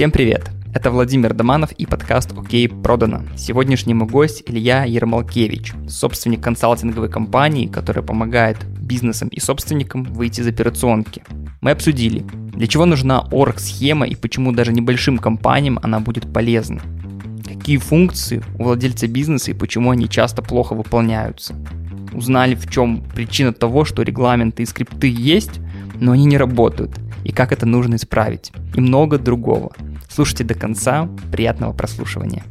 Всем привет! Это Владимир Доманов и подкаст «Окей, продано». Сегодняшний гость Илья Ермолкевич, собственник консалтинговой компании, которая помогает бизнесам и собственникам выйти из операционки. Мы обсудили, для чего нужна орг-схема и почему даже небольшим компаниям она будет полезна. Какие функции у владельца бизнеса и почему они часто плохо выполняются. Узнали, в чем причина того, что регламенты и скрипты есть, но они не работают, и как это нужно исправить, и много другого. Слушайте до конца, приятного прослушивания.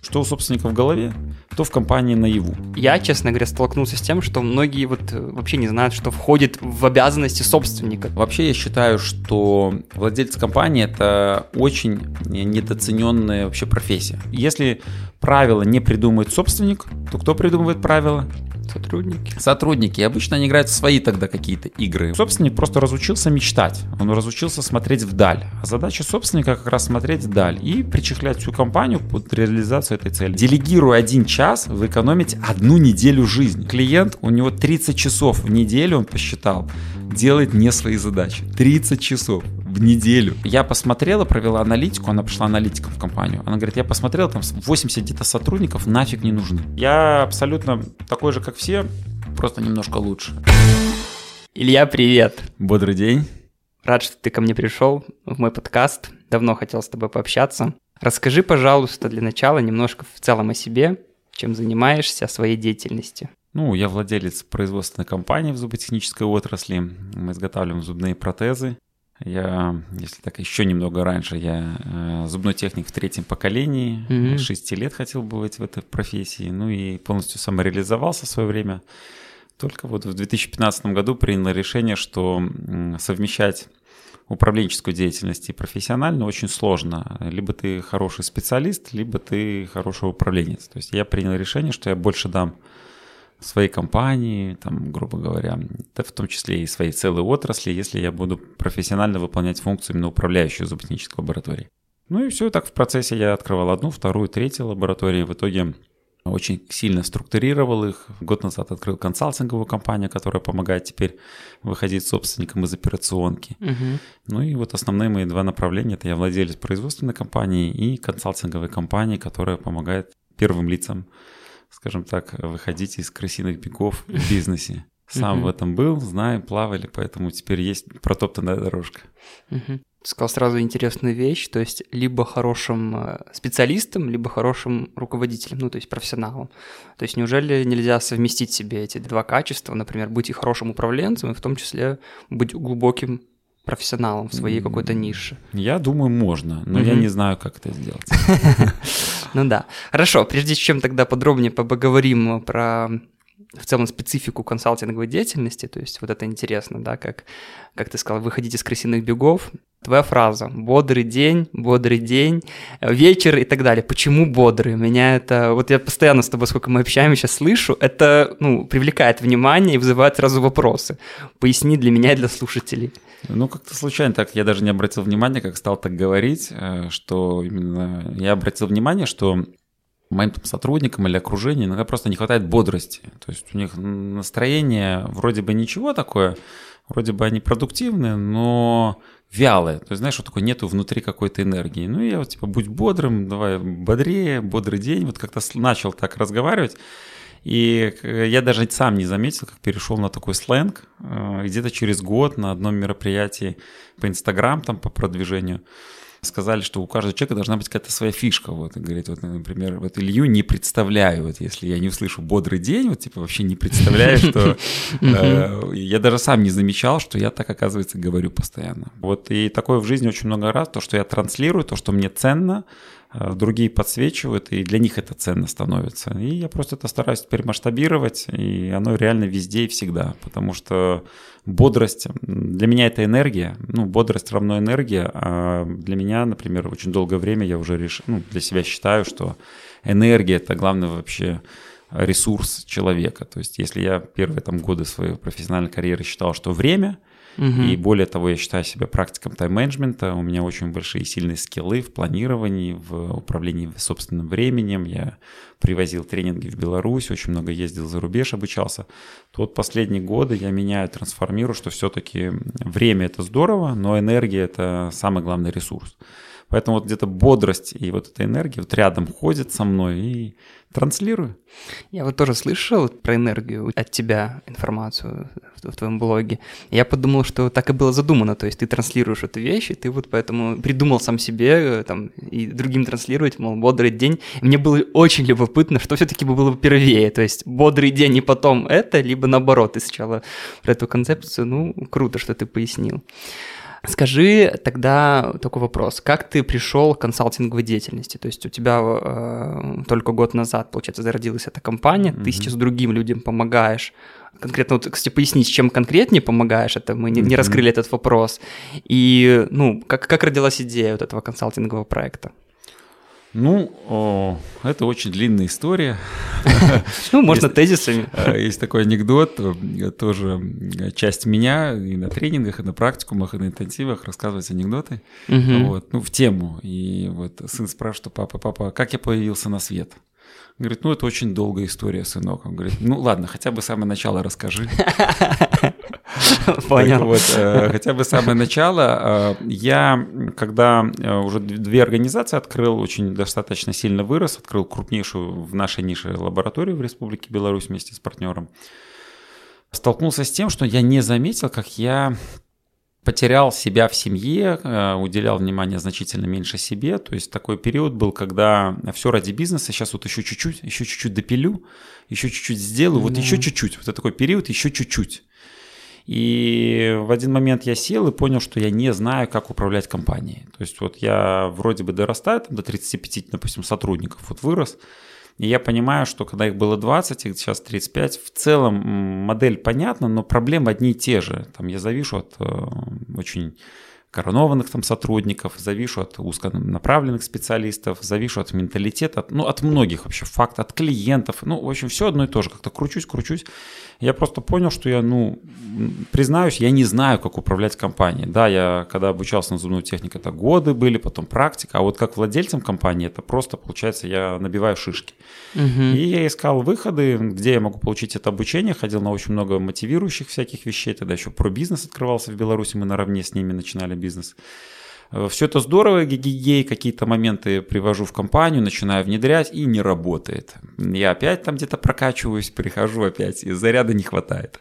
Что у собственника в голове, то в компании наяву. Я, честно говоря, столкнулся с тем, что многие вот э, вообще не знают, что входит в обязанности собственника. Вообще я считаю, что владелец компании это очень недооцененная вообще профессия. Если правила не придумывает собственник, то кто придумывает правила? Сотрудники. Сотрудники. И обычно они играют в свои тогда какие-то игры. Собственник просто разучился мечтать. Он разучился смотреть вдаль. А задача собственника как раз смотреть вдаль и причехлять всю компанию под реализацию этой цели. Делегируя один час, вы экономите одну неделю жизни. Клиент, у него 30 часов в неделю, он посчитал, делает не свои задачи. 30 часов в неделю. Я посмотрела, провела аналитику, она пришла аналитиком в компанию. Она говорит, я посмотрела, там 80 где-то сотрудников нафиг не нужны. Я абсолютно такой же, как все, просто немножко лучше. Илья, привет. Бодрый день. Рад, что ты ко мне пришел в мой подкаст. Давно хотел с тобой пообщаться. Расскажи, пожалуйста, для начала немножко в целом о себе, чем занимаешься, о своей деятельности. Ну, я владелец производственной компании в зуботехнической отрасли. Мы изготавливаем зубные протезы. Я, если так еще немного раньше, я э, зубной техник в третьем поколении, mm-hmm. 6 лет хотел бы быть в этой профессии, ну и полностью самореализовался в свое время. Только вот в 2015 году принял решение, что совмещать управленческую деятельность и профессиональную очень сложно. Либо ты хороший специалист, либо ты хороший управленец. То есть я принял решение, что я больше дам своей компании, там, грубо говоря, да, в том числе и своей целой отрасли, если я буду профессионально выполнять функцию именно управляющую зуботехнической лабораторией. Ну и все, так в процессе я открывал одну, вторую, третью лаборатории. В итоге очень сильно структурировал их. Год назад открыл консалтинговую компанию, которая помогает теперь выходить собственникам из операционки. Угу. Ну и вот основные мои два направления. Это я владелец производственной компании и консалтинговой компании, которая помогает первым лицам скажем так, выходить из крысиных бегов в бизнесе. Сам в этом был, знаем, плавали, поэтому теперь есть протоптанная дорожка. Ты сказал сразу интересную вещь, то есть либо хорошим э, специалистом, либо хорошим руководителем, ну то есть профессионалом. То есть неужели нельзя совместить себе эти два качества, например, быть и хорошим управленцем, и в том числе быть глубоким профессионалом в своей какой-то нише? Я думаю, можно, но я не знаю, как это сделать. Ну да. Хорошо, прежде чем тогда подробнее поговорим про в целом специфику консалтинговой деятельности, то есть вот это интересно, да, как, как ты сказал, выходить из крысиных бегов, твоя фраза «бодрый день», «бодрый день», «вечер» и так далее. Почему бодрый? Меня это... Вот я постоянно с тобой, сколько мы общаемся, сейчас слышу, это, ну, привлекает внимание и вызывает сразу вопросы. Поясни для меня и для слушателей. Ну, как-то случайно так, я даже не обратил внимания, как стал так говорить, э, что именно я обратил внимание, что моим там, сотрудникам или окружению иногда просто не хватает бодрости. То есть у них настроение вроде бы ничего такое, вроде бы они продуктивные, но вялые. То есть, знаешь, вот такой нету внутри какой-то энергии. Ну, я вот типа, будь бодрым, давай бодрее, бодрый день. Вот как-то начал так разговаривать. И я даже сам не заметил, как перешел на такой сленг. Э, где-то через год на одном мероприятии по Инстаграм, там по продвижению, сказали, что у каждого человека должна быть какая-то своя фишка. Вот, и говорит, вот, например, вот Илью не представляю, вот если я не услышу бодрый день, вот типа вообще не представляю, что э, я даже сам не замечал, что я так, оказывается, говорю постоянно. Вот и такое в жизни очень много раз, то, что я транслирую, то, что мне ценно, другие подсвечивают, и для них это ценно становится. И я просто это стараюсь теперь масштабировать, и оно реально везде и всегда, потому что бодрость, для меня это энергия, ну, бодрость равно энергия, а для меня, например, очень долгое время я уже решил, ну, для себя считаю, что энергия – это главное вообще ресурс человека. То есть если я первые там годы своей профессиональной карьеры считал, что время – Угу. И более того, я считаю себя практиком тайм-менеджмента. У меня очень большие сильные скиллы в планировании, в управлении собственным временем. Я привозил тренинги в Беларусь, очень много ездил за рубеж, обучался. То вот последние годы я меняю, трансформирую, что все-таки время это здорово, но энергия это самый главный ресурс. Поэтому вот где-то бодрость и вот эта энергия вот рядом ходит со мной и транслирую. Я вот тоже слышал про энергию от тебя информацию в, в твоем блоге. Я подумал, что так и было задумано, то есть ты транслируешь эту вещь, и ты вот поэтому придумал сам себе там и другим транслировать, мол, бодрый день. И мне было очень любопытно, что все-таки было бы первее, то есть бодрый день и потом это, либо наоборот, ты сначала про эту концепцию, ну, круто, что ты пояснил. Скажи тогда такой вопрос. Как ты пришел к консалтинговой деятельности? То есть у тебя э, только год назад, получается, зародилась эта компания, mm-hmm. ты сейчас другим людям помогаешь. Конкретно, вот, кстати, пояснить, чем конкретнее помогаешь, это мы не, не раскрыли этот вопрос. И, ну, как, как родилась идея вот этого консалтингового проекта? Ну, о, это очень длинная история. Ну, можно тезисами. Э, есть такой анекдот, э, тоже часть меня и на тренингах, и на практикумах, и на интенсивах рассказывать анекдоты. Вот, ну, в тему. И вот сын спрашивает, папа, папа, как я появился на свет? Говорит, ну это очень долгая история, сынок. Он говорит, ну ладно, хотя бы самое начало расскажи. Понял. Вот, э, хотя бы самое начало. Э, я, когда э, уже две организации открыл, очень достаточно сильно вырос, открыл крупнейшую в нашей нише лабораторию в Республике Беларусь вместе с партнером, столкнулся с тем, что я не заметил, как я потерял себя в семье, э, уделял внимание значительно меньше себе. То есть такой период был, когда все ради бизнеса, сейчас вот еще чуть-чуть, еще чуть-чуть допилю, еще чуть-чуть сделаю, вот да. еще чуть-чуть. Вот это такой период, еще чуть-чуть. И в один момент я сел и понял, что я не знаю, как управлять компанией. То есть вот я вроде бы дорастаю там, до 35, допустим, сотрудников, вот вырос, и я понимаю, что когда их было 20, их сейчас 35, в целом модель понятна, но проблемы одни и те же. Там я завишу от э, очень коронованных там сотрудников, завишу от узконаправленных специалистов, завишу от менталитета, ну, от многих вообще фактов, от клиентов. Ну, в общем, все одно и то же. Как-то кручусь, кручусь. Я просто понял, что я, ну, признаюсь, я не знаю, как управлять компанией. Да, я когда обучался на зубную технику, это годы были, потом практика, а вот как владельцем компании, это просто, получается, я набиваю шишки. Угу. И я искал выходы, где я могу получить это обучение, ходил на очень много мотивирующих всяких вещей, тогда еще про бизнес открывался в Беларуси, мы наравне с ними начинали бизнес. Э, Все это здорово, гигигей, какие-то моменты привожу в компанию, начинаю внедрять, и не работает. Я опять там где-то прокачиваюсь, прихожу опять, и заряда не хватает.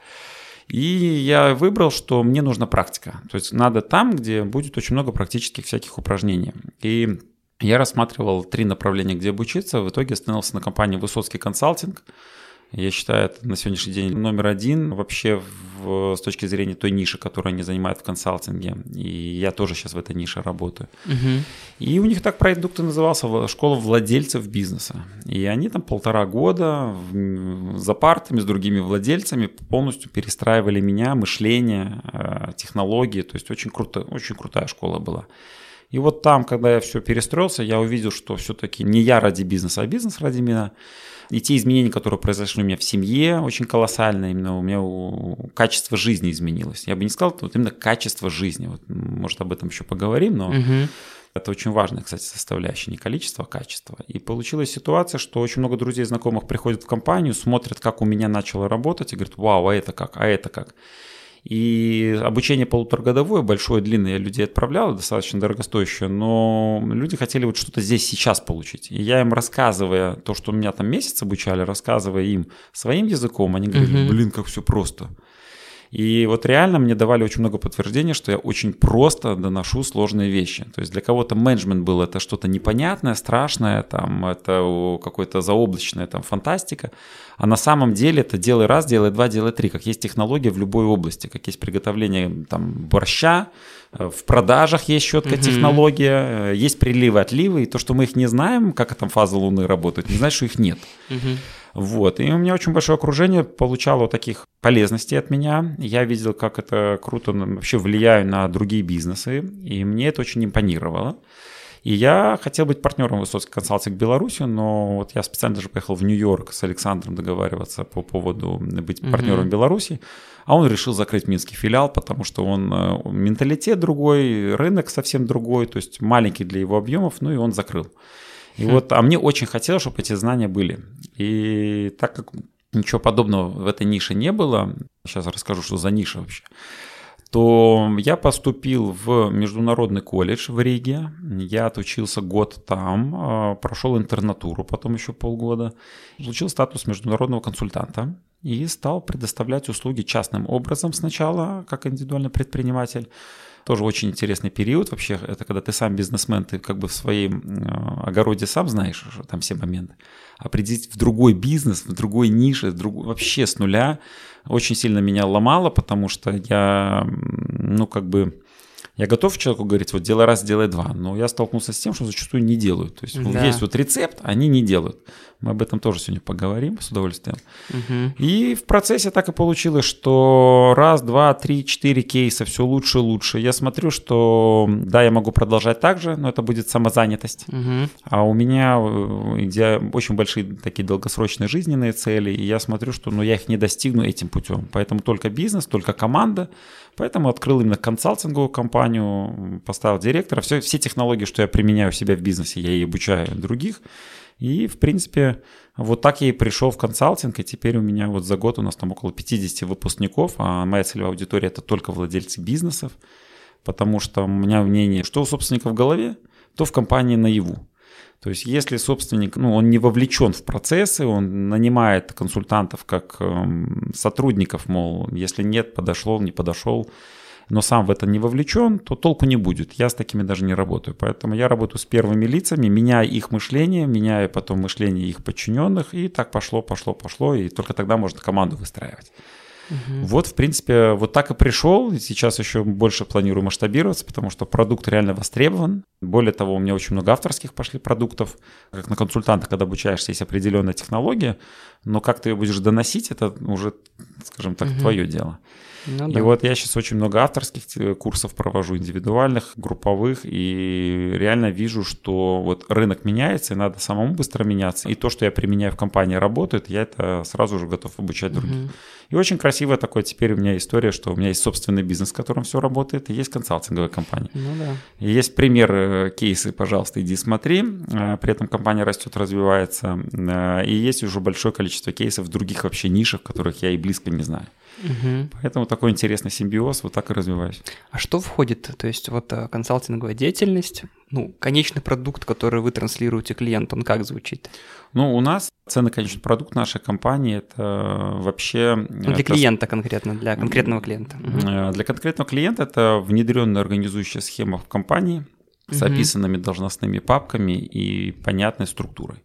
И я выбрал, что мне нужна практика. То есть надо там, где будет очень много практических всяких упражнений. И я рассматривал три направления, где обучиться. В итоге остановился на компании «Высоцкий консалтинг». Я считаю, это на сегодняшний день номер один вообще в, с точки зрения той ниши, которую они занимают в консалтинге. И я тоже сейчас в этой нише работаю. Угу. И у них так продукт и назывался «Школа владельцев бизнеса». И они там полтора года за партами с другими владельцами полностью перестраивали меня, мышление, э, технологии. То есть очень, круто, очень крутая школа была. И вот там, когда я все перестроился, я увидел, что все-таки не я ради бизнеса, а бизнес ради меня. И те изменения, которые произошли у меня в семье, очень колоссальные. Именно у меня качество жизни изменилось. Я бы не сказал, вот именно качество жизни. Вот, может, об этом еще поговорим, но угу. это очень важная, кстати, составляющая. Не количество, а качество. И получилась ситуация, что очень много друзей и знакомых приходят в компанию, смотрят, как у меня начало работать, и говорят, вау, а это как, а это как. И обучение полуторагодовое, большое, длинное, я людей отправлял, достаточно дорогостоящее, но люди хотели вот что-то здесь сейчас получить. И я им рассказывая то, что меня там месяц обучали, рассказывая им своим языком, они говорили, блин, как все просто. И вот реально мне давали очень много подтверждений, что я очень просто доношу сложные вещи. То есть для кого-то менеджмент был это что-то непонятное, страшное, там, это какое-то заоблачное, там, фантастика. А на самом деле это делай раз, делай два, делай три, как есть технология в любой области, как есть приготовление там, борща, э, в продажах есть четкая угу. технология, э, есть приливы, отливы, и то, что мы их не знаем, как там фаза Луны работает, не значит, что их нет. Угу. Вот. И у меня очень большое окружение получало вот таких полезностей от меня. Я видел, как это круто вообще влияю на другие бизнесы, и мне это очень импонировало. И я хотел быть партнером Высоцкий консалтинг Беларуси, но вот я специально даже поехал в Нью-Йорк с Александром договариваться по поводу быть mm-hmm. партнером Беларуси, а он решил закрыть минский филиал, потому что он э, менталитет другой, рынок совсем другой, то есть маленький для его объемов, ну и он закрыл. И хм. вот, а мне очень хотелось, чтобы эти знания были. И так как ничего подобного в этой нише не было, сейчас расскажу, что за ниша вообще, то я поступил в международный колледж в Риге. Я отучился год там, а, прошел интернатуру потом еще полгода, получил статус международного консультанта и стал предоставлять услуги частным образом сначала, как индивидуальный предприниматель, тоже очень интересный период вообще. Это когда ты сам бизнесмен, ты как бы в своем э, огороде сам знаешь там все моменты. Определить в другой бизнес, в другой нише, в друг... вообще с нуля очень сильно меня ломало, потому что я, ну как бы я готов человеку говорить, вот делай раз, делай два, но я столкнулся с тем, что зачастую не делают. То есть да. есть вот рецепт, они не делают. Мы об этом тоже сегодня поговорим с удовольствием. Угу. И в процессе так и получилось, что раз, два, три, четыре кейса, все лучше и лучше. Я смотрю, что да, я могу продолжать так же, но это будет самозанятость. Угу. А у меня э, где очень большие такие долгосрочные жизненные цели, и я смотрю, что ну, я их не достигну этим путем. Поэтому только бизнес, только команда. Поэтому открыл именно консалтинговую компанию, поставил директора. Все, все технологии, что я применяю у себя в бизнесе, я и обучаю других. И, в принципе, вот так я и пришел в консалтинг, и теперь у меня вот за год у нас там около 50 выпускников, а моя целевая аудитория – это только владельцы бизнесов, потому что у меня мнение, что у собственника в голове, то в компании наяву. То есть если собственник, ну, он не вовлечен в процессы, он нанимает консультантов как э, сотрудников, мол, если нет, подошел, не подошел, но сам в это не вовлечен, то толку не будет. Я с такими даже не работаю. Поэтому я работаю с первыми лицами, меняя их мышление, меняя потом мышление их подчиненных, и так пошло, пошло, пошло, и только тогда можно команду выстраивать. Угу. Вот, в принципе, вот так и пришел. Сейчас еще больше планирую масштабироваться, потому что продукт реально востребован. Более того, у меня очень много авторских пошли продуктов. Как на консультанта, когда обучаешься, есть определенная технология, но как ты ее будешь доносить, это уже, скажем так, угу. твое дело. Ну, да. И вот я сейчас очень много авторских э, курсов провожу, индивидуальных, групповых, и реально вижу, что вот рынок меняется, и надо самому быстро меняться. И то, что я применяю в компании, работает, я это сразу же готов обучать других. Угу. И очень красиво такое теперь у меня история, что у меня есть собственный бизнес, в котором все работает, и есть консалтинговая компания. Ну да. И есть пример, э, кейсы, пожалуйста, иди смотри. Э, при этом компания растет, развивается. И есть уже большое количество кейсов в других вообще нишах, которых я и близко не знаю. Угу. Поэтому такой интересный симбиоз, вот так и развиваюсь. А что входит? То есть вот э, консалтинговая деятельность, ну, конечный продукт, который вы транслируете клиенту, он как звучит? Ну, у нас ценный конечный продукт нашей компании это вообще... Ну, для это... клиента конкретно, для конкретного клиента. Угу. Для конкретного клиента это внедренная организующая схема в компании с угу. описанными должностными папками и понятной структурой.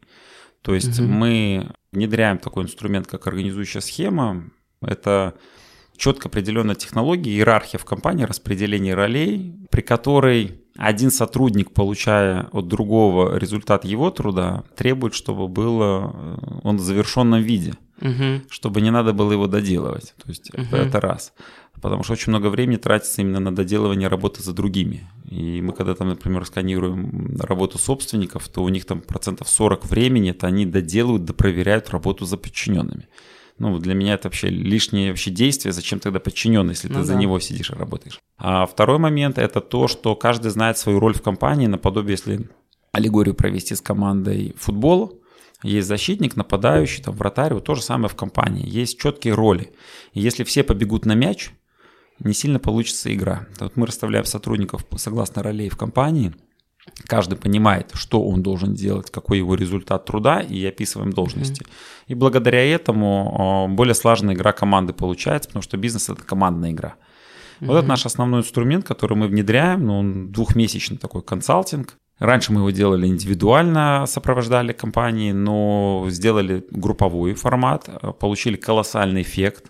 То есть угу. мы внедряем такой инструмент, как организующая схема, это четко определенная технология, иерархия в компании, распределение ролей, при которой один сотрудник, получая от другого результат его труда, требует, чтобы было э, он в завершенном виде, угу. чтобы не надо было его доделывать. То есть угу. это раз. Потому что очень много времени тратится именно на доделывание работы за другими. И мы когда там, например, сканируем работу собственников, то у них там процентов 40 времени это они доделывают, допроверяют работу за подчиненными. Ну, для меня это вообще лишнее вообще действие. Зачем тогда подчиненный, если ну, ты да. за него сидишь и работаешь? А второй момент – это то, что каждый знает свою роль в компании, наподобие, если аллегорию провести с командой футбола, есть защитник, нападающий, там, вратарь, вот то же самое в компании. Есть четкие роли. И если все побегут на мяч, не сильно получится игра. Вот мы расставляем сотрудников согласно ролей в компании – Каждый понимает, что он должен делать, какой его результат труда, и описываем должности. Mm-hmm. И благодаря этому более слаженная игра команды получается, потому что бизнес это командная игра. Mm-hmm. Вот это наш основной инструмент, который мы внедряем. Ну, он двухмесячный такой консалтинг. Раньше мы его делали индивидуально, сопровождали компании, но сделали групповой формат, получили колоссальный эффект.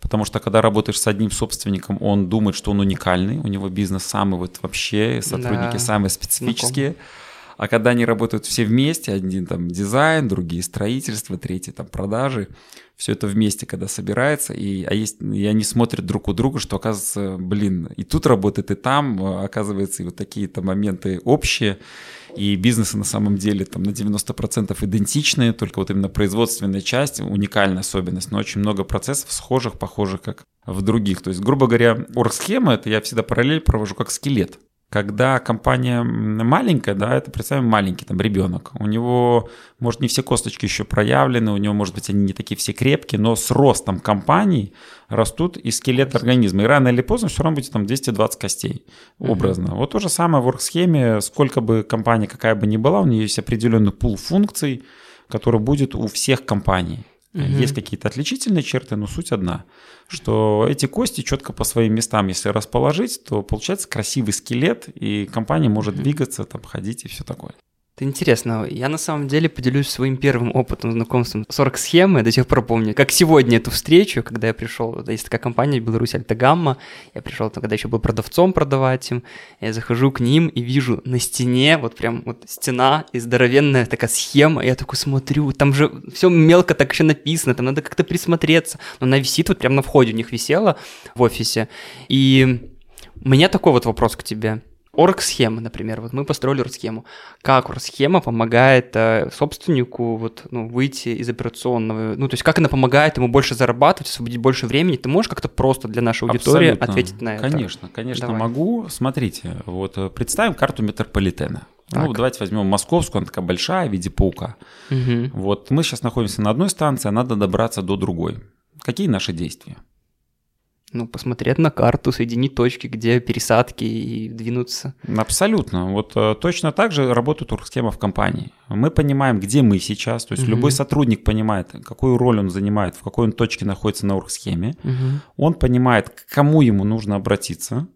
Потому что когда работаешь с одним собственником, он думает, что он уникальный, у него бизнес самый вот вообще, сотрудники да. самые специфические. А когда они работают все вместе, один там дизайн, другие строительство, третий там продажи, все это вместе, когда собирается, и, а есть, и они смотрят друг у друга, что оказывается, блин, и тут работает, и там, оказывается, и вот такие-то моменты общие, и бизнесы на самом деле там на 90% идентичные, только вот именно производственная часть, уникальная особенность, но очень много процессов схожих, похожих как в других. То есть, грубо говоря, оргсхема, это я всегда параллель провожу как скелет. Когда компания маленькая, да, это представим маленький там ребенок, у него, может, не все косточки еще проявлены, у него, может быть, они не такие все крепкие, но с ростом компании растут и скелет организма. И рано или поздно все равно будет там 220 костей образно. Mm-hmm. Вот то же самое в оргсхеме, сколько бы компания какая бы ни была, у нее есть определенный пул функций, который будет у всех компаний. Угу. Есть какие-то отличительные черты, но суть одна, что эти кости четко по своим местам, если расположить, то получается красивый скелет, и компания может двигаться, там, ходить и все такое. Это интересно. Я на самом деле поделюсь своим первым опытом знакомством с орг-схемой. До сих пор помню, как сегодня эту встречу, когда я пришел, есть такая компания в Беларуси Альтагамма, я пришел, когда еще был продавцом продавать им, я захожу к ним и вижу на стене, вот прям вот стена и здоровенная такая схема, я такой смотрю, там же все мелко так еще написано, там надо как-то присмотреться, но она висит вот прямо на входе, у них висела в офисе, и у меня такой вот вопрос к тебе. Орг-схема, например, вот мы построили орг-схему. Как орг-схема помогает э, собственнику вот, ну, выйти из операционного, ну, то есть как она помогает ему больше зарабатывать, освободить больше времени? Ты можешь как-то просто для нашей аудитории Абсолютно. ответить на это? Конечно, конечно Давай. могу. Смотрите, вот э, представим карту метрополитена. Ну, так. Ну, давайте возьмем московскую, она такая большая, в виде паука. Угу. Вот мы сейчас находимся на одной станции, а надо добраться до другой. Какие наши действия? Ну, посмотреть на карту, соединить точки, где пересадки и двинуться. Абсолютно. Вот э, точно так же работает оргсхема в компании. Мы понимаем, где мы сейчас, то есть угу. любой сотрудник понимает, какую роль он занимает, в какой он точке находится на оргсхеме. Угу. Он понимает, к кому ему нужно обратиться.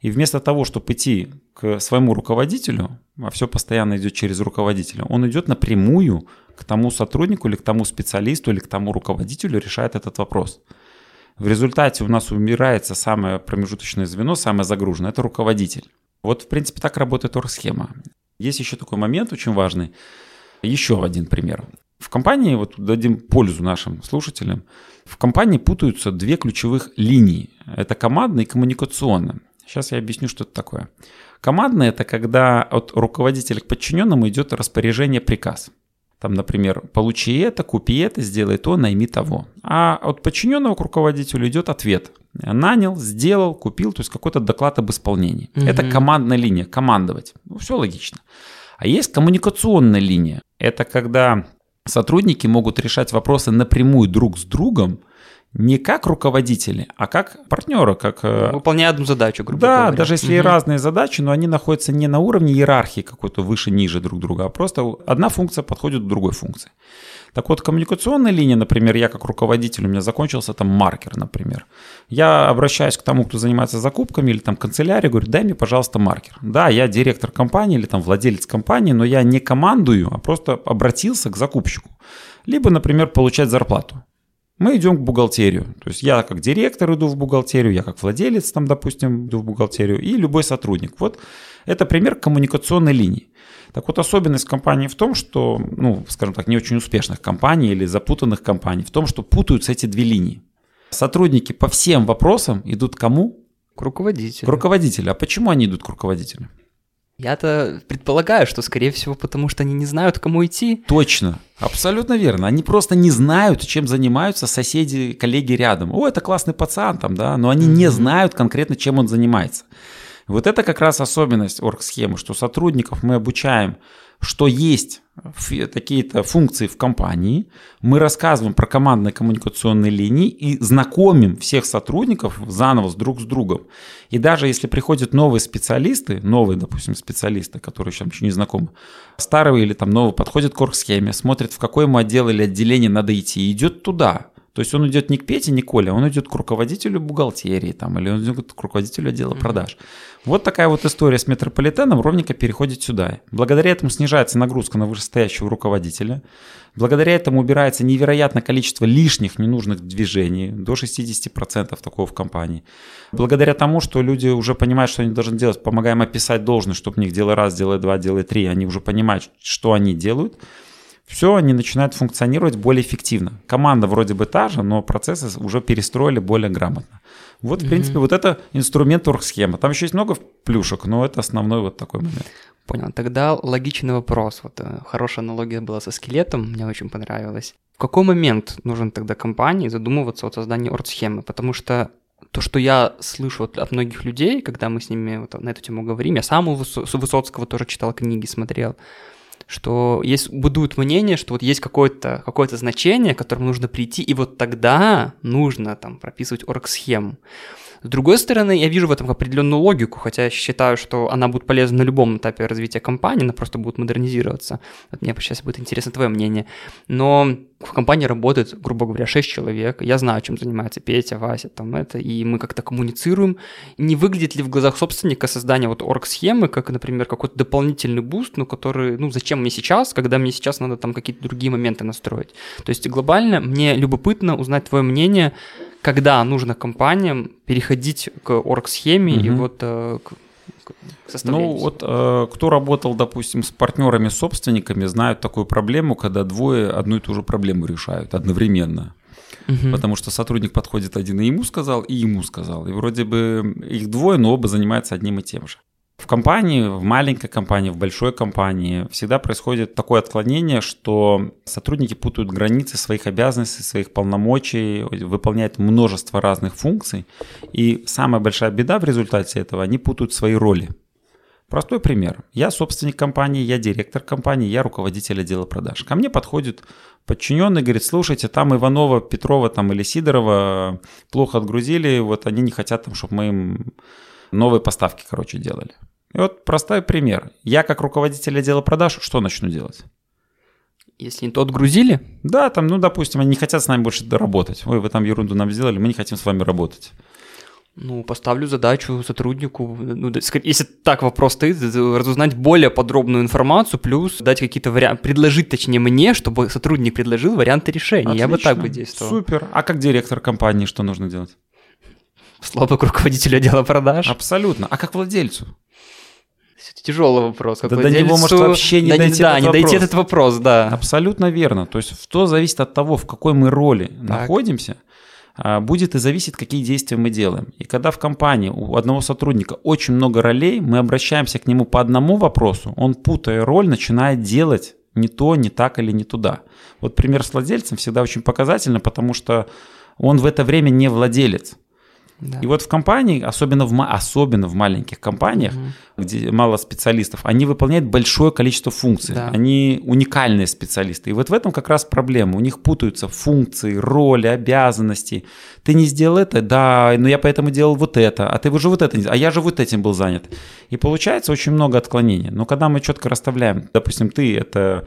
И вместо того, чтобы идти к своему руководителю, а все постоянно идет через руководителя, он идет напрямую к тому сотруднику или к тому специалисту или к тому руководителю, решает этот вопрос. В результате у нас умирается самое промежуточное звено, самое загруженное, это руководитель. Вот, в принципе, так работает оргсхема. Есть еще такой момент очень важный. Еще один пример. В компании, вот дадим пользу нашим слушателям, в компании путаются две ключевых линии. Это командная и коммуникационная. Сейчас я объясню, что это такое. Командная – это когда от руководителя к подчиненному идет распоряжение, приказ – там, например, получи это, купи это, сделай то, найми того. А от подчиненного к руководителю идет ответ. Нанял, сделал, купил, то есть какой-то доклад об исполнении. Угу. Это командная линия, командовать. Ну, все логично. А есть коммуникационная линия. Это когда сотрудники могут решать вопросы напрямую друг с другом, не как руководители, а как партнеры, как... Э, Выполняя одну задачу, грубо да, говоря. Да, даже если угу. и разные задачи, но они находятся не на уровне иерархии какой-то выше-ниже друг друга, а просто одна функция подходит к другой функции. Так вот, коммуникационная линия, например, я как руководитель, у меня закончился там маркер, например. Я обращаюсь к тому, кто занимается закупками или там канцелярии, говорю, дай мне, пожалуйста, маркер. Да, я директор компании или там владелец компании, но я не командую, а просто обратился к закупщику. Либо, например, получать зарплату мы идем к бухгалтерию. То есть я как директор иду в бухгалтерию, я как владелец там, допустим, иду в бухгалтерию и любой сотрудник. Вот это пример коммуникационной линии. Так вот, особенность компании в том, что, ну, скажем так, не очень успешных компаний или запутанных компаний, в том, что путаются эти две линии. Сотрудники по всем вопросам идут к кому? К руководителю. К руководителю. А почему они идут к руководителю? Я-то предполагаю, что, скорее всего, потому что они не знают, кому идти. Точно, абсолютно верно. Они просто не знают, чем занимаются соседи, коллеги рядом. О, это классный пацан там, да, но они не знают конкретно, чем он занимается. Вот это как раз особенность орг-схемы, что сотрудников мы обучаем что есть такие-то функции в компании, мы рассказываем про командные коммуникационные линии и знакомим всех сотрудников заново с друг с другом. И даже если приходят новые специалисты, новые, допустим, специалисты, которые еще, не знакомы, старые или там новые, подходят к орг-схеме, смотрят, в какой ему отдел или отделение надо идти, и идет туда. То есть он идет не к Пете, не к Коле, он идет к руководителю бухгалтерии там, или он идет к руководителю отдела продаж. Вот такая вот история с метрополитеном ровненько переходит сюда. Благодаря этому снижается нагрузка на вышестоящего руководителя. Благодаря этому убирается невероятное количество лишних ненужных движений, до 60% такого в компании. Благодаря тому, что люди уже понимают, что они должны делать, помогаем описать должность, чтобы у них делай раз, делай два, делай три, они уже понимают, что они делают – все, они начинают функционировать более эффективно. Команда вроде бы та же, но процессы уже перестроили более грамотно. Вот, в mm-hmm. принципе, вот это инструмент оргсхема. Там еще есть много плюшек, но это основной вот такой момент. Понял. Тогда логичный вопрос. Вот э, хорошая аналогия была со скелетом, мне очень понравилось. В какой момент нужен тогда компании задумываться о создании оргсхемы? Потому что то, что я слышу от, от многих людей, когда мы с ними вот на эту тему говорим, я сам у Высоцкого тоже читал книги, смотрел, что есть будут мнение, что вот есть какое-то какое значение, к которому нужно прийти, и вот тогда нужно там прописывать орг-схему. С другой стороны, я вижу в этом определенную логику, хотя я считаю, что она будет полезна на любом этапе развития компании, она просто будет модернизироваться. Вот мне сейчас будет интересно твое мнение. Но в компании работает, грубо говоря, 6 человек. Я знаю, чем занимается Петя, Вася, там это, и мы как-то коммуницируем. Не выглядит ли в глазах собственника создание вот орг-схемы, как, например, какой-то дополнительный буст, ну, который, ну, зачем мне сейчас, когда мне сейчас надо там какие-то другие моменты настроить. То есть глобально мне любопытно узнать твое мнение, когда нужно компаниям переходить к орг-схеме угу. и вот э, к ну вот э, кто работал, допустим, с партнерами, собственниками, знают такую проблему, когда двое одну и ту же проблему решают одновременно. Угу. Потому что сотрудник подходит один и ему сказал, и ему сказал. И вроде бы их двое, но оба занимаются одним и тем же. В компании, в маленькой компании, в большой компании всегда происходит такое отклонение, что сотрудники путают границы своих обязанностей, своих полномочий, выполняют множество разных функций. И самая большая беда в результате этого, они путают свои роли. Простой пример. Я собственник компании, я директор компании, я руководитель отдела продаж. Ко мне подходит подчиненный, говорит, слушайте, там Иванова, Петрова там, или Сидорова плохо отгрузили, вот они не хотят, там, чтобы мы им новые поставки, короче, делали. И вот простой пример. Я как руководитель отдела продаж что начну делать? Если не то отгрузили? Да, там, ну, допустим, они не хотят с нами больше работать. Ой, вы там ерунду нам сделали, мы не хотим с вами работать. Ну, поставлю задачу сотруднику, ну, если так вопрос стоит, разузнать более подробную информацию, плюс дать какие-то варианты, предложить, точнее, мне, чтобы сотрудник предложил варианты решения. Отлично. Я бы так бы действовал. Супер. А как директор компании что нужно делать? Слабо к руководителю отдела продаж. Абсолютно. А как владельцу? Тяжелый вопрос. Да до него может вообще не да, дойти Да, не вопрос. дойти этот вопрос, да. Абсолютно верно. То есть то зависит от того, в какой мы роли так. находимся, а, будет и зависит, какие действия мы делаем. И когда в компании у одного сотрудника очень много ролей, мы обращаемся к нему по одному вопросу, он, путая роль, начинает делать не то, не так или не туда. Вот пример с владельцем всегда очень показательно, потому что он в это время не владелец. Да. И вот в компании, особенно в, особенно в маленьких компаниях, угу. где мало специалистов, они выполняют большое количество функций. Да. Они уникальные специалисты. И вот в этом как раз проблема. У них путаются функции, роли, обязанности. Ты не сделал это? Да, но я поэтому делал вот это. А ты уже вот это А я же вот этим был занят. И получается очень много отклонений. Но когда мы четко расставляем, допустим, ты это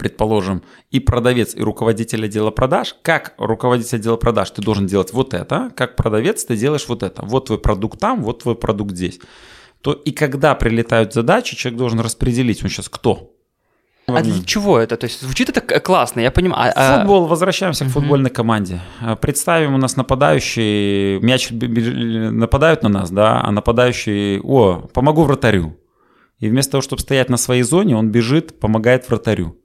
предположим, и продавец, и руководитель отдела продаж, как руководитель отдела продаж ты должен делать вот это, как продавец ты делаешь вот это. Вот твой продукт там, вот твой продукт здесь. То и когда прилетают задачи, человек должен распределить, он сейчас кто? А для чего это? То есть звучит это классно, я понимаю. А, а Футбол, возвращаемся угу. к футбольной команде. А, представим, у нас нападающий, мяч нападают на нас, да, а нападающий, о, помогу вратарю. И вместо того, чтобы стоять на своей зоне, он бежит, помогает вратарю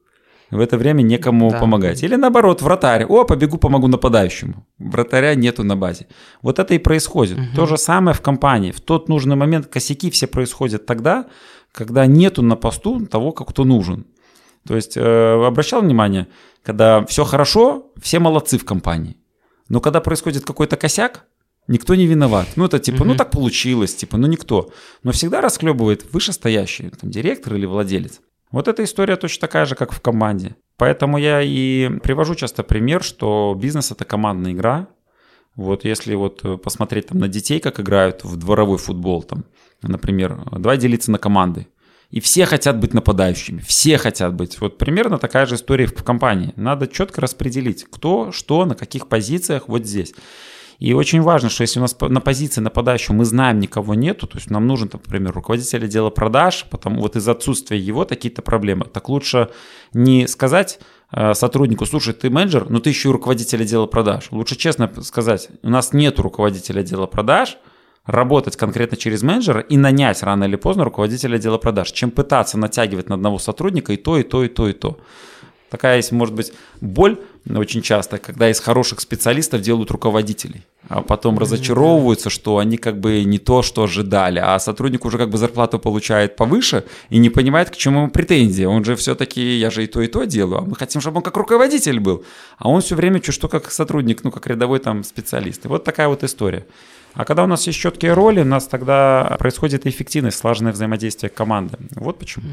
в это время некому да. помогать. Или наоборот, вратарь, о, побегу, помогу нападающему. Вратаря нету на базе. Вот это и происходит. Угу. То же самое в компании. В тот нужный момент косяки все происходят тогда, когда нету на посту того, кто нужен. То есть, э, обращал внимание, когда все хорошо, все молодцы в компании. Но когда происходит какой-то косяк, никто не виноват. Ну, это типа, угу. ну так получилось, типа, ну никто. Но всегда расхлебывает вышестоящий, там, директор или владелец. Вот эта история точно такая же, как в команде. Поэтому я и привожу часто пример, что бизнес это командная игра. Вот если вот посмотреть там на детей, как играют в дворовой футбол, там, например, давай делиться на команды. И все хотят быть нападающими, все хотят быть. Вот примерно такая же история в компании. Надо четко распределить, кто, что, на каких позициях вот здесь. И очень важно, что если у нас на позиции нападающего мы знаем, никого нету, то есть нам нужен, например, руководитель отдела продаж, потому вот из отсутствия его такие-то проблемы, так лучше не сказать э, сотруднику, слушай, ты менеджер, но ты еще и руководитель отдела продаж. Лучше честно сказать, у нас нет руководителя отдела продаж, работать конкретно через менеджера и нанять рано или поздно руководителя отдела продаж, чем пытаться натягивать на одного сотрудника и то, и то, и то, и то. Такая есть, может быть, боль очень часто, когда из хороших специалистов делают руководителей, а потом разочаровываются, что они как бы не то, что ожидали, а сотрудник уже как бы зарплату получает повыше и не понимает, к чему ему претензии. Он же все-таки, я же и то, и то делаю, а мы хотим, чтобы он как руководитель был. А он все время что как сотрудник, ну, как рядовой там специалист. И вот такая вот история. А когда у нас есть четкие роли, у нас тогда происходит эффективность, слаженное взаимодействие команды. Вот почему.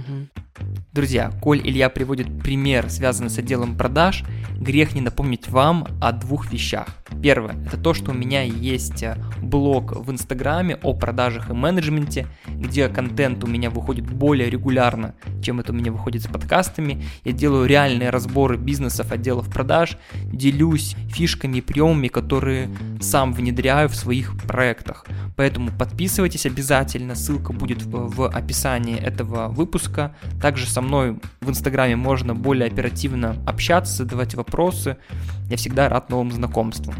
Друзья, коль Илья приводит пример, связанный с отделом продаж, грех не напомнить вам о двух вещах. Первое, это то, что у меня есть э, блог в Инстаграме о продажах и менеджменте, где контент у меня выходит более регулярно, чем это у меня выходит с подкастами. Я делаю реальные разборы бизнесов, отделов продаж, делюсь фишками и приемами, которые сам внедряю в своих проектах. Поэтому подписывайтесь обязательно, ссылка будет в, описании этого выпуска. Также со мной в Инстаграме можно более оперативно общаться, задавать вопросы. Я всегда рад новым знакомствам.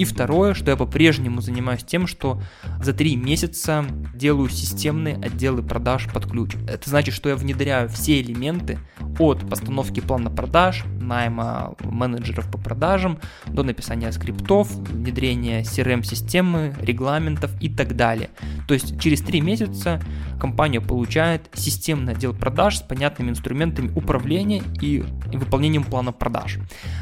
И второе, что я по-прежнему занимаюсь тем, что за три месяца делаю системные отделы продаж под ключ. Это значит, что я внедряю все элементы от постановки плана продаж, найма менеджеров по продажам, до написания скриптов, внедрения CRM-системы, регламентов и так далее. То есть через три месяца компания получает системный отдел продаж с понятными инструментами управления и выполнением плана продаж.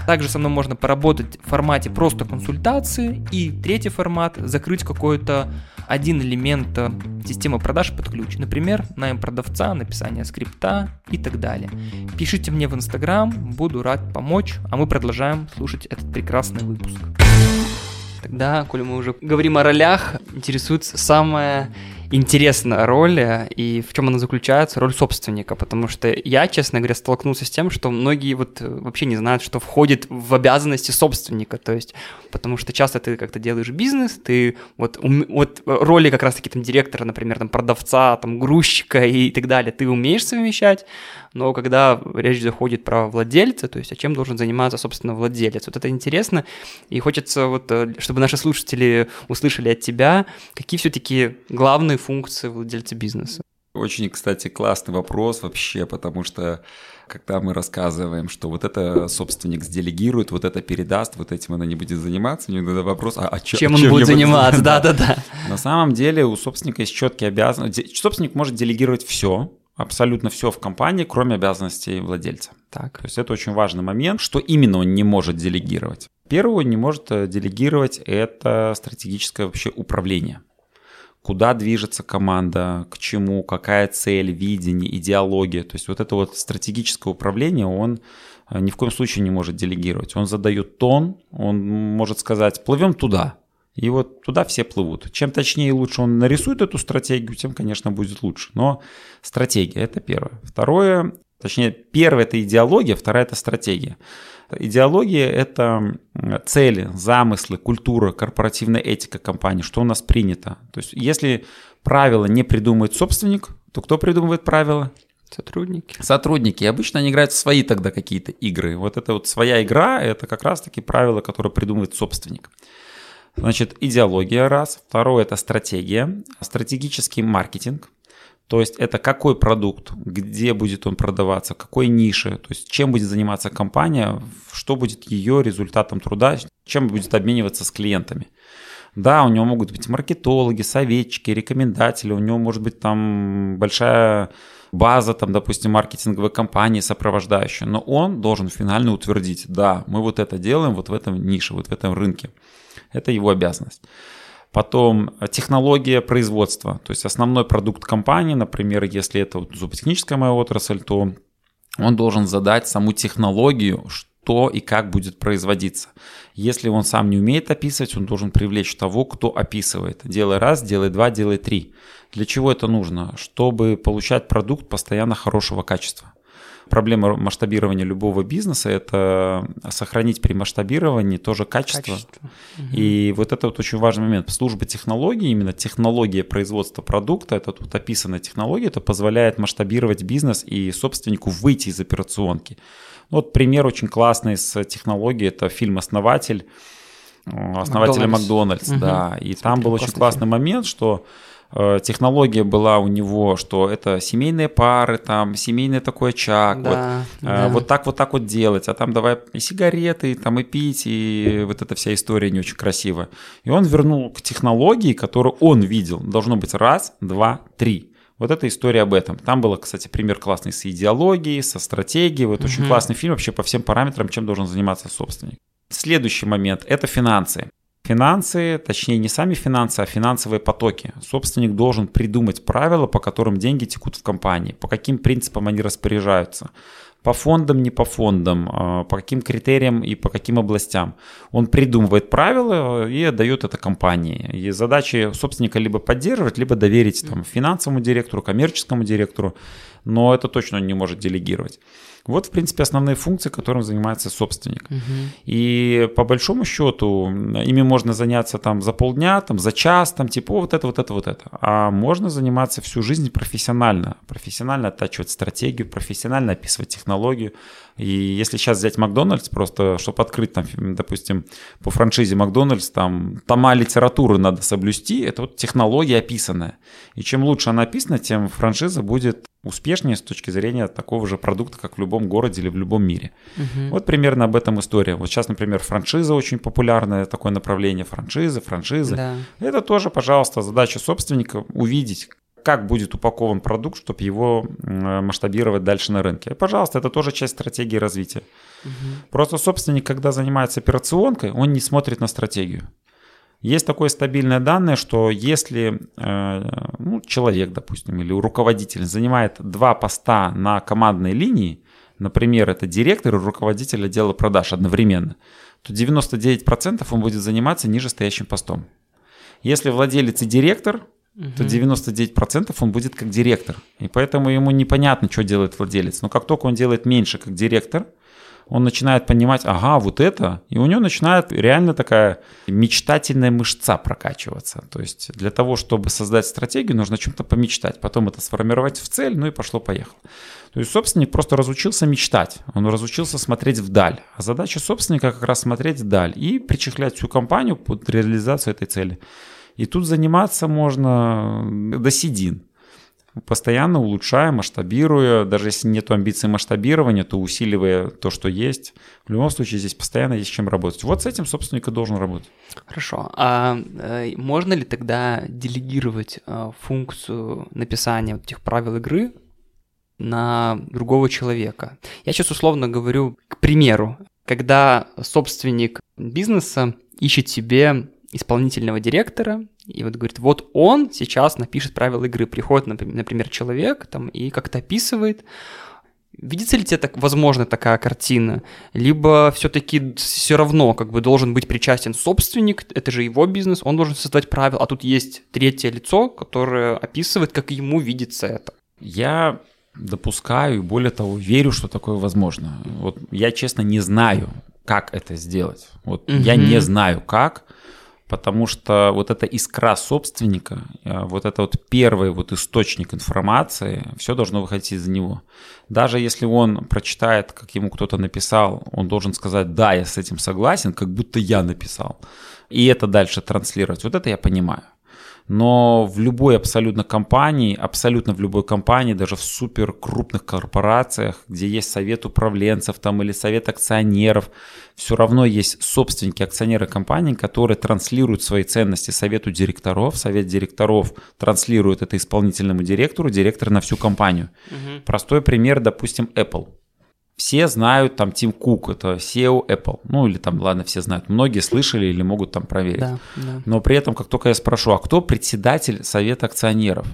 Также со мной можно поработать в формате просто консультации. И третий формат – закрыть какой-то один элемент э, системы продаж под ключ. Например, найм продавца, написание скрипта и так далее. Пишите мне в Инстаграм, буду рад помочь, а мы продолжаем слушать этот прекрасный выпуск. Тогда, коли мы уже говорим о ролях, интересует самая интересная роль, и в чем она заключается, роль собственника, потому что я, честно говоря, столкнулся с тем, что многие вот вообще не знают, что входит в обязанности собственника, то есть, потому что часто ты как-то делаешь бизнес, ты вот, вот роли как раз-таки там директора, например, там продавца, там грузчика и так далее, ты умеешь совмещать, но когда речь заходит про владельца, то есть, а чем должен заниматься, собственно, владелец, вот это интересно, и хочется вот, э, чтобы наши слушатели услышали от тебя, какие все-таки главные функции владельца бизнеса? Очень, кстати, классный вопрос вообще, потому что когда мы рассказываем, что вот это собственник сделегирует, вот это передаст, вот этим она не будет заниматься, мне надо вопрос, а, а чем, чем он будет заниматься, да-да-да. На самом деле у собственника есть четкие обязанности. Собственник может делегировать все, абсолютно все в компании, кроме обязанностей владельца. Так. То есть это очень важный момент, что именно он не может делегировать. Первое, он не может э, делегировать это стратегическое вообще управление куда движется команда, к чему, какая цель, видение, идеология. То есть вот это вот стратегическое управление он э, ни в коем случае не может делегировать. Он задает тон, он может сказать, плывем туда. И вот туда все плывут. Чем точнее и лучше он нарисует эту стратегию, тем, конечно, будет лучше. Но стратегия – это первое. Второе, точнее, первое – это идеология, вторая – это стратегия. Идеология – это цели, замыслы, культура, корпоративная этика компании, что у нас принято. То есть если правила не придумывает собственник, то кто придумывает правила? Сотрудники. Сотрудники. И обычно они играют в свои тогда какие-то игры. Вот это вот своя игра – это как раз-таки правила, которые придумывает собственник. Значит, идеология раз. Второе – это стратегия, стратегический маркетинг. То есть это какой продукт, где будет он продаваться, какой нише, то есть чем будет заниматься компания, что будет ее результатом труда, чем будет обмениваться с клиентами. Да, у него могут быть маркетологи, советчики, рекомендатели, у него может быть там большая база, там, допустим, маркетинговой компании сопровождающая, но он должен финально утвердить, да, мы вот это делаем вот в этом нише, вот в этом рынке. Это его обязанность. Потом э, технология производства, то есть основной продукт компании, например, если это вот зуботехническая моя отрасль, то он должен задать саму технологию, что и как будет производиться. Если он сам не умеет описывать, он должен привлечь того, кто описывает. Делай раз, делай два, делай три. Для чего это нужно? Чтобы получать продукт постоянно хорошего качества проблема масштабирования любого бизнеса – это сохранить при масштабировании тоже качество. качество. И вот это вот очень важный момент. Служба технологий, именно технология производства продукта, это тут описанная технология, это позволяет масштабировать бизнес и собственнику выйти из операционки. Вот пример очень классный с технологией – это фильм «Основатель», основателя Макдональдс, угу. да. И Смотрю, там был очень классный фильм. момент, что Э, технология была у него, что это семейные пары, там семейный такой очаг, да, вот, э, да. вот так вот так вот делать, а там давай и сигареты, там и пить, и вот эта вся история не очень красивая. И он вернул к технологии, которую он видел, должно быть раз, два, три. Вот эта история об этом. Там был, кстати, пример классный с идеологией, со стратегией. Вот угу. очень классный фильм вообще по всем параметрам, чем должен заниматься собственник. Следующий момент – это финансы. Финансы, точнее не сами финансы, а финансовые потоки. Собственник должен придумать правила, по которым деньги текут в компании, по каким принципам они распоряжаются. По фондам, не по фондам, а, по каким критериям и по каким областям. Он придумывает правила и отдает это компании. И задачи собственника либо поддерживать, либо доверить там, финансовому директору, коммерческому директору, но это точно он не может делегировать. Вот, в принципе, основные функции, которым занимается собственник. Угу. И по большому счету ими можно заняться там за полдня, там за час, там типа вот это, вот это, вот это. А можно заниматься всю жизнь профессионально. Профессионально оттачивать стратегию, профессионально описывать технологию. И если сейчас взять Макдональдс, просто чтобы открыть там, допустим, по франшизе Макдональдс, там тома литературы надо соблюсти, это вот технология описанная. И чем лучше она описана, тем франшиза будет успешнее с точки зрения такого же продукта, как в любом городе или в любом мире. Угу. Вот примерно об этом история. Вот сейчас, например, франшиза очень популярное такое направление. Франшизы, франшизы. Да. Это тоже, пожалуйста, задача собственника увидеть, как будет упакован продукт, чтобы его масштабировать дальше на рынке. И, пожалуйста, это тоже часть стратегии развития. Угу. Просто собственник, когда занимается операционкой, он не смотрит на стратегию. Есть такое стабильное данное, что если э, ну, человек, допустим, или руководитель занимает два поста на командной линии, например, это директор и руководитель отдела продаж одновременно, то 99% он будет заниматься нижестоящим постом. Если владелец и директор, угу. то 99% он будет как директор. И поэтому ему непонятно, что делает владелец. Но как только он делает меньше как директор – он начинает понимать, ага, вот это, и у него начинает реально такая мечтательная мышца прокачиваться. То есть для того, чтобы создать стратегию, нужно о чем-то помечтать, потом это сформировать в цель, ну и пошло-поехало. То есть собственник просто разучился мечтать, он разучился смотреть вдаль. А задача собственника как раз смотреть вдаль и причехлять всю компанию под реализацию этой цели. И тут заниматься можно до седин постоянно улучшая, масштабируя, даже если нет амбиций масштабирования, то усиливая то, что есть. В любом случае здесь постоянно есть чем работать. Вот с этим собственник и должен работать. Хорошо. А э, можно ли тогда делегировать э, функцию написания вот этих правил игры на другого человека? Я сейчас условно говорю, к примеру, когда собственник бизнеса ищет себе исполнительного директора, и вот говорит, вот он сейчас напишет правила игры. Приходит, например, человек там и как-то описывает, Видится ли тебе так, возможно такая картина? Либо все-таки все равно как бы должен быть причастен собственник, это же его бизнес, он должен создавать правила, а тут есть третье лицо, которое описывает, как ему видится это. Я допускаю и более того верю, что такое возможно. Вот я честно не знаю, как это сделать. Вот угу. я не знаю как, потому что вот эта искра собственника, э, вот это вот первый вот источник информации, все должно выходить из него. Даже если он прочитает, как ему кто-то написал, он должен сказать, да, я с этим согласен, как будто я написал. И это дальше транслировать. Вот это я понимаю но в любой абсолютно компании, абсолютно в любой компании, даже в супер крупных корпорациях, где есть совет управленцев там или совет акционеров, все равно есть собственники, акционеры компании, которые транслируют свои ценности совету директоров, совет директоров транслирует это исполнительному директору, директор на всю компанию. Угу. Простой пример, допустим, Apple все знают там Тим Кук, это SEO Apple. Ну или там, ладно, все знают. Многие слышали или могут там проверить. Да, да. Но при этом, как только я спрошу, а кто председатель совета акционеров?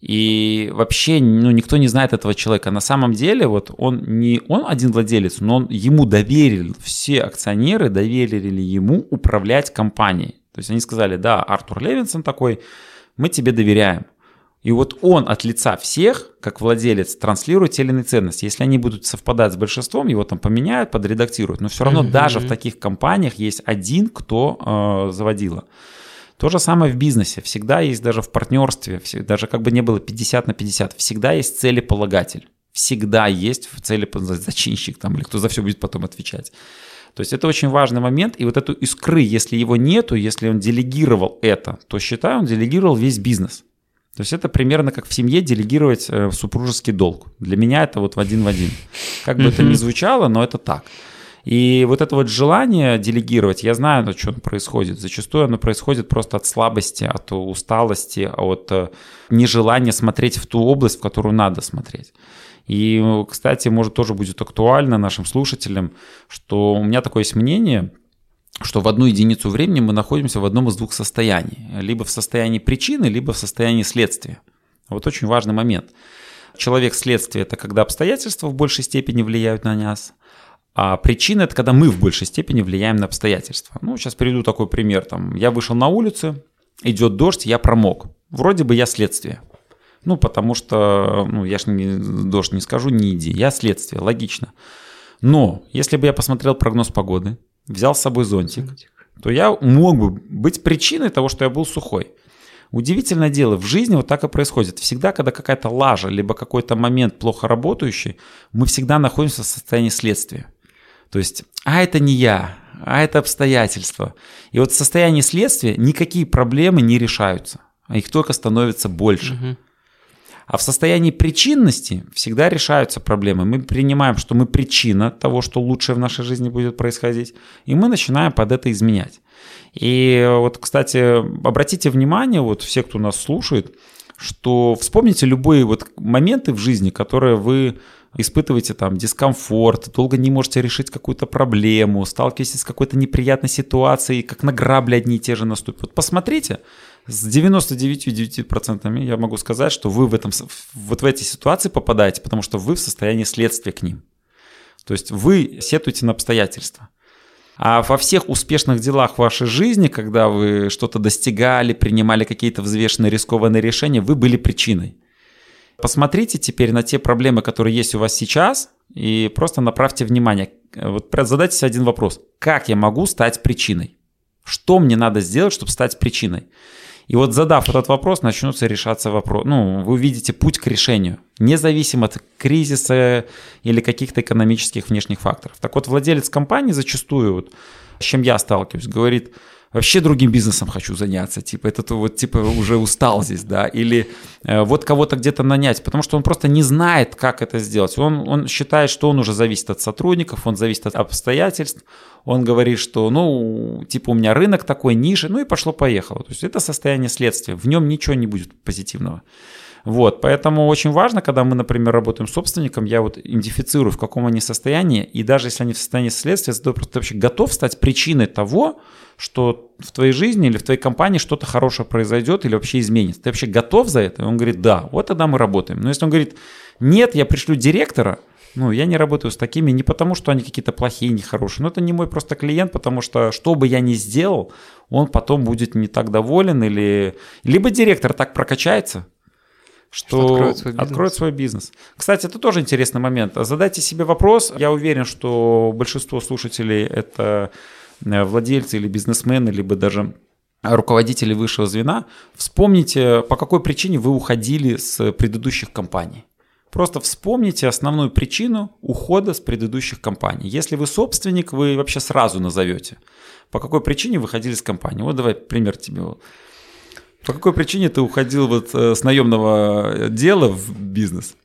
И вообще, ну, никто не знает этого человека. На самом деле, вот он не он один владелец, но он, ему доверили, все акционеры доверили ему управлять компанией. То есть они сказали, да, Артур Левинсон такой, мы тебе доверяем. И вот он от лица всех, как владелец, транслирует те или иные ценности. Если они будут совпадать с большинством, его там поменяют, подредактируют. Но все равно mm-hmm. даже в таких компаниях есть один, кто э, заводила. То же самое в бизнесе. Всегда есть даже в партнерстве, даже как бы не было 50 на 50, всегда есть целеполагатель. Всегда есть в цели зачинщик там, или кто за все будет потом отвечать. То есть это очень важный момент. И вот эту искры, если его нету, если он делегировал это, то считаю, он делегировал весь бизнес. То есть это примерно как в семье делегировать э, супружеский долг. Для меня это вот в один в один. Как бы это ни звучало, но это так. И вот это вот желание делегировать, я знаю, о чем происходит. Зачастую оно происходит просто от слабости, от усталости, от э, нежелания смотреть в ту область, в которую надо смотреть. И, кстати, может тоже будет актуально нашим слушателям, что у меня такое есть мнение, что в одну единицу времени мы находимся в одном из двух состояний. Либо в состоянии причины, либо в состоянии следствия. Вот очень важный момент. Человек следствие – это когда обстоятельства в большей степени влияют на нас, а причина – это когда мы в большей степени влияем на обстоятельства. Ну, сейчас приведу такой пример. Там, я вышел на улицу, идет дождь, я промок. Вроде бы я следствие. Ну, потому что, ну, я же дождь не скажу, не иди. Я следствие, логично. Но, если бы я посмотрел прогноз погоды, взял с собой зонтик, то я мог бы быть причиной того, что я был сухой. Удивительное дело, в жизни вот так и происходит. Всегда, когда какая-то лажа, либо какой-то момент плохо работающий, мы всегда находимся в состоянии следствия. То есть, а это не я, а это обстоятельства. И вот в состоянии следствия никакие проблемы не решаются, а их только становится больше. Угу. А в состоянии причинности всегда решаются проблемы. Мы принимаем, что мы причина того, что лучшее в нашей жизни будет происходить, и мы начинаем под это изменять. И вот, кстати, обратите внимание, вот все, кто нас слушает, что вспомните любые вот моменты в жизни, которые вы испытываете там дискомфорт, долго не можете решить какую-то проблему, сталкиваетесь с какой-то неприятной ситуацией, как на грабли одни и те же наступят. Вот посмотрите, с 99,9% я могу сказать, что вы в этом, вот в эти ситуации попадаете, потому что вы в состоянии следствия к ним. То есть вы сетуете на обстоятельства. А во всех успешных делах вашей жизни, когда вы что-то достигали, принимали какие-то взвешенные рискованные решения, вы были причиной. Посмотрите теперь на те проблемы, которые есть у вас сейчас, и просто направьте внимание. Вот задайте себе один вопрос. Как я могу стать причиной? Что мне надо сделать, чтобы стать причиной? И вот задав этот вопрос, начнутся решаться вопросы. Ну, вы увидите путь к решению, независимо от кризиса или каких-то экономических внешних факторов. Так вот, владелец компании зачастую, вот, с чем я сталкиваюсь, говорит – вообще другим бизнесом хочу заняться, типа, это вот, типа, уже устал здесь, да, или э, вот кого-то где-то нанять, потому что он просто не знает, как это сделать. Он, он считает, что он уже зависит от сотрудников, он зависит от обстоятельств, он говорит, что, ну, типа, у меня рынок такой, ниша, ну и пошло-поехало. То есть это состояние следствия, в нем ничего не будет позитивного. Вот, поэтому очень важно, когда мы, например, работаем с собственником, я вот идентифицирую, в каком они состоянии, и даже если они в состоянии следствия, ты просто вообще готов стать причиной того, что в твоей жизни или в твоей компании что-то хорошее произойдет или вообще изменится. Ты вообще готов за это? И он говорит, да, вот тогда мы работаем. Но если он говорит, нет, я пришлю директора, ну, я не работаю с такими не потому, что они какие-то плохие, нехорошие, но это не мой просто клиент, потому что что бы я ни сделал, он потом будет не так доволен или... Либо директор так прокачается, что, откроет, свой откроет свой бизнес. Кстати, это тоже интересный момент. Задайте себе вопрос. Я уверен, что большинство слушателей это э, владельцы или бизнесмены, либо даже руководители высшего звена. Вспомните, по какой причине вы уходили с предыдущих компаний. Просто вспомните основную причину ухода с предыдущих компаний. Если вы собственник, вы вообще сразу назовете, по какой причине выходили с компании. Вот давай пример тебе. По какой причине ты уходил вот э, с наемного дела в бизнес?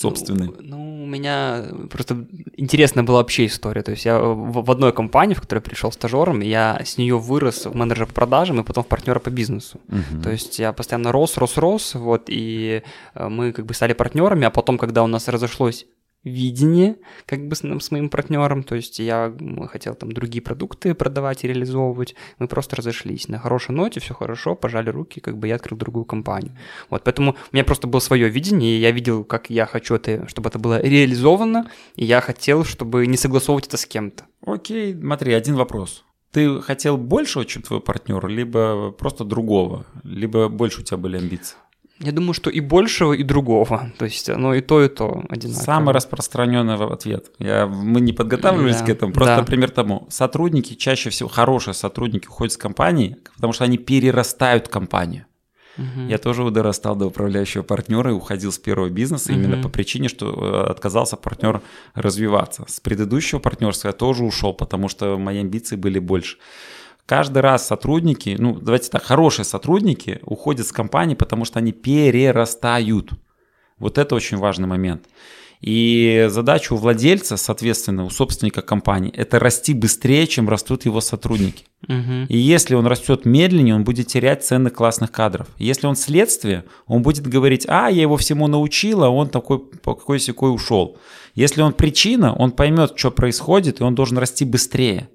собственный? Ну, ну, у меня просто интересная была вообще история. То есть я в, в одной компании, в которой пришел стажером, я с нее вырос в менеджера по продажам и потом в партнера по бизнесу. Угу. То есть я постоянно рос, рос, рос, вот, и э, мы как бы стали партнерами, а потом, когда у нас разошлось видение как бы с, с моим партнером, то есть я хотел там другие продукты продавать и реализовывать, мы просто разошлись на хорошей ноте, все хорошо, пожали руки, как бы я открыл другую компанию. Вот, поэтому у меня просто было свое видение, и я видел, как я хочу это, чтобы это было реализовано, и я хотел, чтобы не согласовывать это с кем-то. Окей, смотри, один вопрос. Ты хотел большего, чем твой партнер, либо просто другого, либо больше у тебя были амбиции? Я думаю, что и большего, и другого. То есть оно и то, и то одинаково. Самый распространенный ответ. Я, мы не подготавливались да, к этому. Просто да. пример тому. Сотрудники, чаще всего хорошие сотрудники уходят с компании, потому что они перерастают компанию. Угу. Я тоже дорастал до управляющего партнера и уходил с первого бизнеса угу. именно по причине, что э, отказался партнер развиваться. С предыдущего партнерства я тоже ушел, потому что мои амбиции были больше каждый раз сотрудники, ну давайте так, хорошие сотрудники уходят с компании, потому что они перерастают. Вот это очень важный момент. И задача у владельца, соответственно, у собственника компании, это расти быстрее, чем растут его сотрудники. Угу. И если он растет медленнее, он будет терять ценных классных кадров. Если он следствие, он будет говорить, а, я его всему научил, а он такой, по какой секой ушел. Если он причина, он поймет, что происходит, и он должен расти быстрее.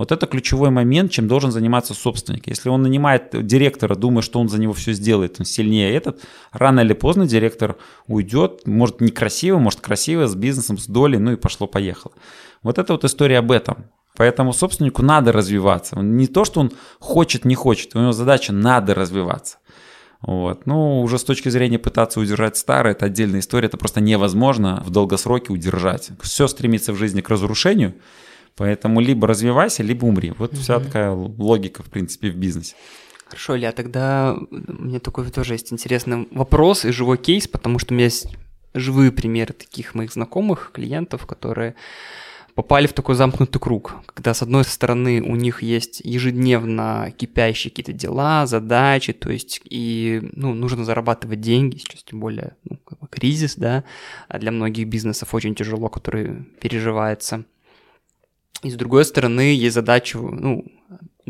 Вот это ключевой момент, чем должен заниматься собственник. Если он нанимает директора, думая, что он за него все сделает, он сильнее этот, рано или поздно директор уйдет, может некрасиво, может красиво, с бизнесом, с долей, ну и пошло-поехало. Вот это вот история об этом. Поэтому собственнику надо развиваться. Не то, что он хочет, не хочет, у него задача надо развиваться. Вот. Ну, уже с точки зрения пытаться удержать старое, это отдельная история, это просто невозможно в долгосроке удержать. Все стремится в жизни к разрушению, Поэтому либо развивайся, либо умри. Вот угу. вся такая логика, в принципе, в бизнесе. Хорошо, Илья, тогда у меня такой тоже есть интересный вопрос и живой кейс, потому что у меня есть живые примеры таких моих знакомых, клиентов, которые попали в такой замкнутый круг, когда с одной стороны у них есть ежедневно кипящие какие-то дела, задачи, то есть и ну, нужно зарабатывать деньги, сейчас тем более ну, как бы кризис, да, а для многих бизнесов очень тяжело, который переживается. И с другой стороны, есть задача, ну,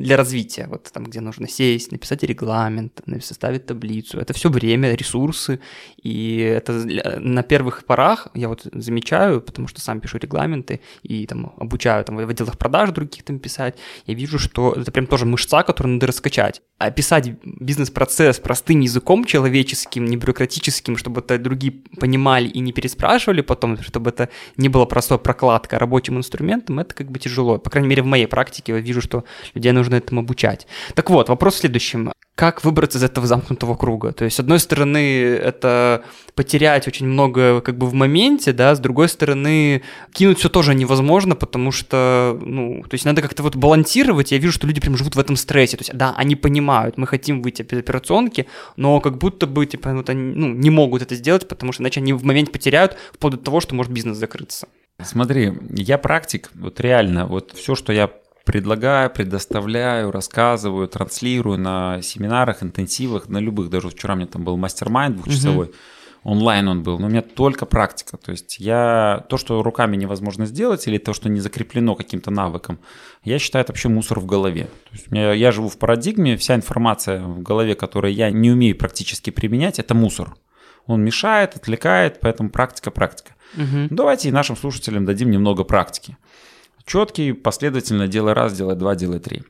для развития, вот там, где нужно сесть, написать регламент, составить таблицу. Это все время, ресурсы, и это на первых порах я вот замечаю, потому что сам пишу регламенты и там обучаю там в отделах продаж других там писать, я вижу, что это прям тоже мышца, которую надо раскачать. Описать бизнес-процесс простым языком человеческим, не бюрократическим, чтобы это другие понимали и не переспрашивали потом, чтобы это не было простой прокладка рабочим инструментом, это как бы тяжело. По крайней мере, в моей практике я вижу, что людей нужно этому обучать. Так вот, вопрос в следующем. Как выбраться из этого замкнутого круга? То есть, с одной стороны, это потерять очень много как бы в моменте, да, с другой стороны, кинуть все тоже невозможно, потому что, ну, то есть надо как-то вот балансировать, я вижу, что люди прям живут в этом стрессе, то есть, да, они понимают, мы хотим выйти из операционки, но как будто бы, типа, вот они, ну, не могут это сделать, потому что иначе они в моменте потеряют, вплоть до того, что может бизнес закрыться. Смотри, я практик, вот реально, вот все, что я предлагаю, предоставляю, рассказываю, транслирую на семинарах, интенсивах, на любых. Даже вчера у меня там был мастер-майнд двухчасовой. Угу. Онлайн он был, но у меня только практика. То есть я то, что руками невозможно сделать, или то, что не закреплено каким-то навыком, я считаю, это вообще мусор в голове. То есть меня, я живу в парадигме, вся информация в голове, которую я не умею практически применять, это мусор. Он мешает, отвлекает, поэтому практика, практика. Угу. Давайте и нашим слушателям дадим немного практики четкий, последовательно делай раз, делай два, делай три.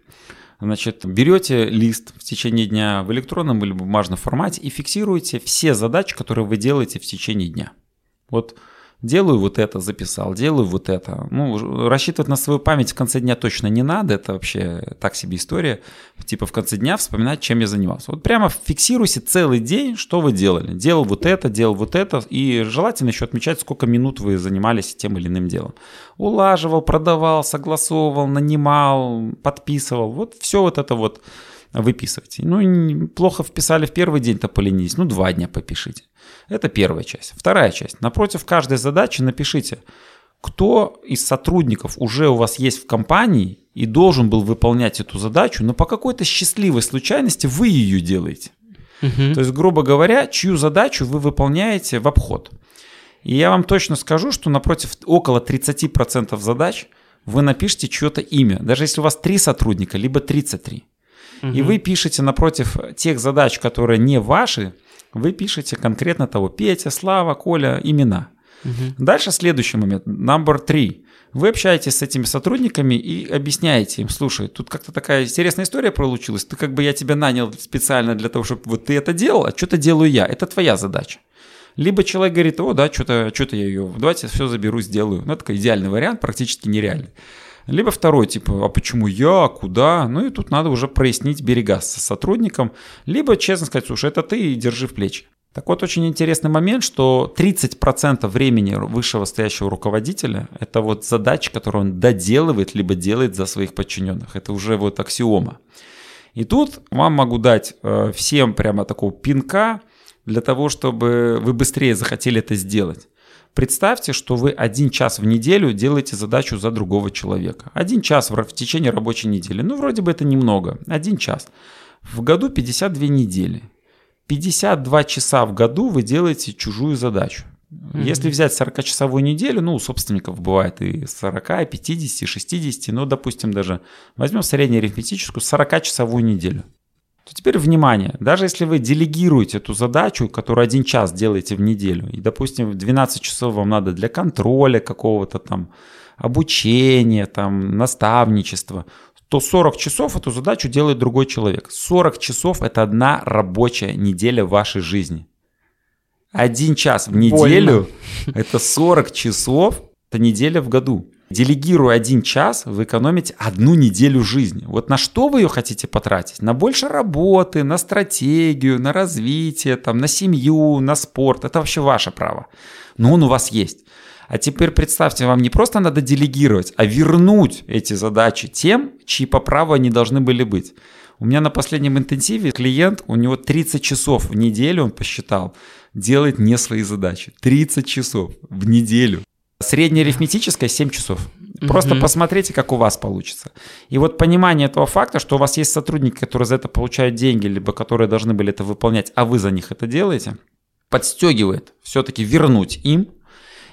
Значит, берете лист в течение дня в электронном или бумажном формате и фиксируете все задачи, которые вы делаете в течение дня. Вот делаю вот это, записал, делаю вот это. Ну, рассчитывать на свою память в конце дня точно не надо, это вообще так себе история. Типа в конце дня вспоминать, чем я занимался. Вот прямо фиксируйте целый день, что вы делали. Делал вот это, делал вот это, и желательно еще отмечать, сколько минут вы занимались тем или иным делом. Улаживал, продавал, согласовывал, нанимал, подписывал. Вот все вот это вот выписывайте. Ну, плохо вписали в первый день, то поленись. Ну, два дня попишите. Это первая часть. Вторая часть. Напротив каждой задачи напишите, кто из сотрудников уже у вас есть в компании и должен был выполнять эту задачу, но по какой-то счастливой случайности вы ее делаете. Угу. То есть, грубо говоря, чью задачу вы выполняете в обход. И я вам точно скажу, что напротив около 30% задач вы напишите чье-то имя. Даже если у вас 3 сотрудника, либо 33. Угу. И вы пишете напротив тех задач, которые не ваши, вы пишете конкретно того Петя, Слава, Коля, имена. Угу. Дальше следующий момент, number three. Вы общаетесь с этими сотрудниками и объясняете им, слушай, тут как-то такая интересная история получилась, ты как бы я тебя нанял специально для того, чтобы вот ты это делал, а что-то делаю я, это твоя задача. Либо человек говорит, о, да, что-то что я ее, давайте все заберу, сделаю. Ну, это такой идеальный вариант, практически нереальный. Либо второй, типа, а почему я, куда? Ну и тут надо уже прояснить берега с сотрудником. Либо честно сказать, слушай, это ты и держи в плечи. Так вот, очень интересный момент, что 30% времени высшего стоящего руководителя – это вот задача, которую он доделывает, либо делает за своих подчиненных. Это уже вот аксиома. И тут вам могу дать э, всем прямо такого пинка для того, чтобы вы быстрее захотели это сделать. Представьте, что вы один час в неделю делаете задачу за другого человека. Один час в течение рабочей недели. Ну, вроде бы это немного. Один час. В году 52 недели. 52 часа в году вы делаете чужую задачу. Mm-hmm. Если взять 40-часовую неделю, ну, у собственников бывает и 40, и 50, и 60, ну, допустим, даже возьмем среднеарифметическую 40-часовую неделю. То теперь внимание, даже если вы делегируете эту задачу, которую один час делаете в неделю, и, допустим, 12 часов вам надо для контроля какого-то там, обучения, там, наставничества, то 40 часов эту задачу делает другой человек. 40 часов – это одна рабочая неделя вашей жизни. Один час в неделю – это 40 часов, это неделя в году. Делегируя один час, вы экономите одну неделю жизни. Вот на что вы ее хотите потратить? На больше работы, на стратегию, на развитие, там, на семью, на спорт. Это вообще ваше право. Но он у вас есть. А теперь представьте, вам не просто надо делегировать, а вернуть эти задачи тем, чьи по праву они должны были быть. У меня на последнем интенсиве клиент, у него 30 часов в неделю, он посчитал, делает не свои задачи. 30 часов в неделю. Среднеарифметическая 7 часов. Просто угу. посмотрите, как у вас получится. И вот понимание этого факта, что у вас есть сотрудники, которые за это получают деньги, либо которые должны были это выполнять, а вы за них это делаете, подстегивает все-таки вернуть им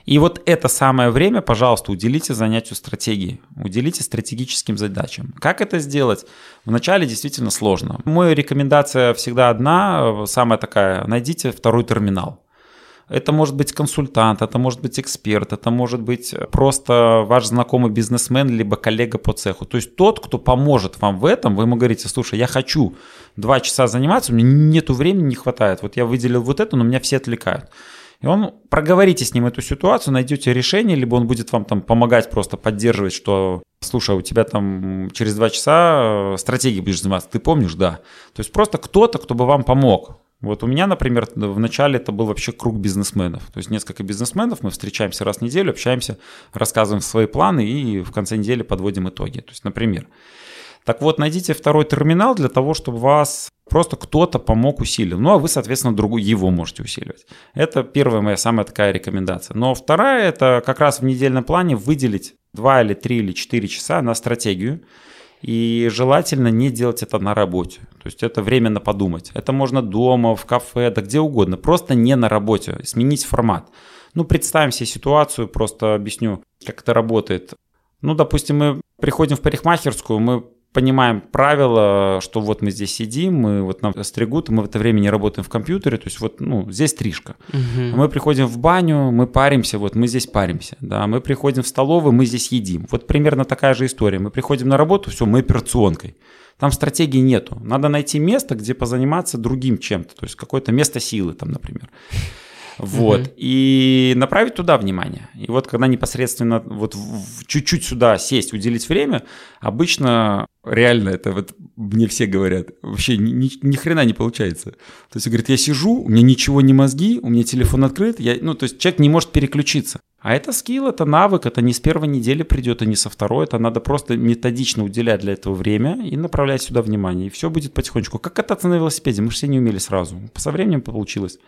и вот это самое время, пожалуйста, уделите занятию стратегии, уделите стратегическим задачам. Как это сделать? Вначале действительно сложно. Моя рекомендация всегда одна, самая такая, найдите второй терминал. Это может быть консультант, это может быть эксперт, это может быть просто ваш знакомый бизнесмен, либо коллега по цеху. То есть тот, кто поможет вам в этом, вы ему говорите, слушай, я хочу два часа заниматься, у меня нету времени, не хватает. Вот я выделил вот это, но меня все отвлекают. И он, проговорите с ним эту ситуацию, найдете решение, либо он будет вам там помогать просто поддерживать, что, слушай, у тебя там через два часа э, стратегией будешь заниматься, ты помнишь, да. То есть просто кто-то, кто бы вам помог. Вот у меня, например, в начале это был вообще круг бизнесменов. То есть несколько бизнесменов, мы встречаемся раз в неделю, общаемся, рассказываем свои планы и в конце недели подводим итоги. То есть, например, так вот, найдите второй терминал для того, чтобы вас просто кто-то помог усилил. Ну, а вы, соответственно, другу, его можете усиливать. Это первая моя самая такая рекомендация. Но вторая, это как раз в недельном плане выделить 2 или 3 или 4 часа на стратегию. И желательно не делать это на работе. То есть это временно подумать. Это можно дома, в кафе, да где угодно. Просто не на работе. Сменить формат. Ну, представим себе ситуацию, просто объясню, как это работает. Ну, допустим, мы приходим в парикмахерскую, мы понимаем правила, что вот мы здесь сидим, мы вот нам стригут, мы в это время не работаем в компьютере, то есть вот, ну, здесь стрижка. Угу. Мы приходим в баню, мы паримся, вот мы здесь паримся, да, мы приходим в столовую, мы здесь едим. Вот примерно такая же история. Мы приходим на работу, все, мы операционкой. Там стратегии нету. Надо найти место, где позаниматься другим чем-то, то есть какое-то место силы там, например. Вот. Угу. И направить туда внимание. И вот когда непосредственно вот чуть-чуть сюда сесть, уделить время, обычно реально это вот мне все говорят, вообще ни, ни хрена не получается. То есть, говорит, я сижу, у меня ничего не мозги, у меня телефон открыт, я, ну, то есть человек не может переключиться. А это скилл, это навык, это не с первой недели придет, и не со второй, это надо просто методично уделять для этого время и направлять сюда внимание, и все будет потихонечку. Как кататься на велосипеде, мы же все не умели сразу, со временем получилось.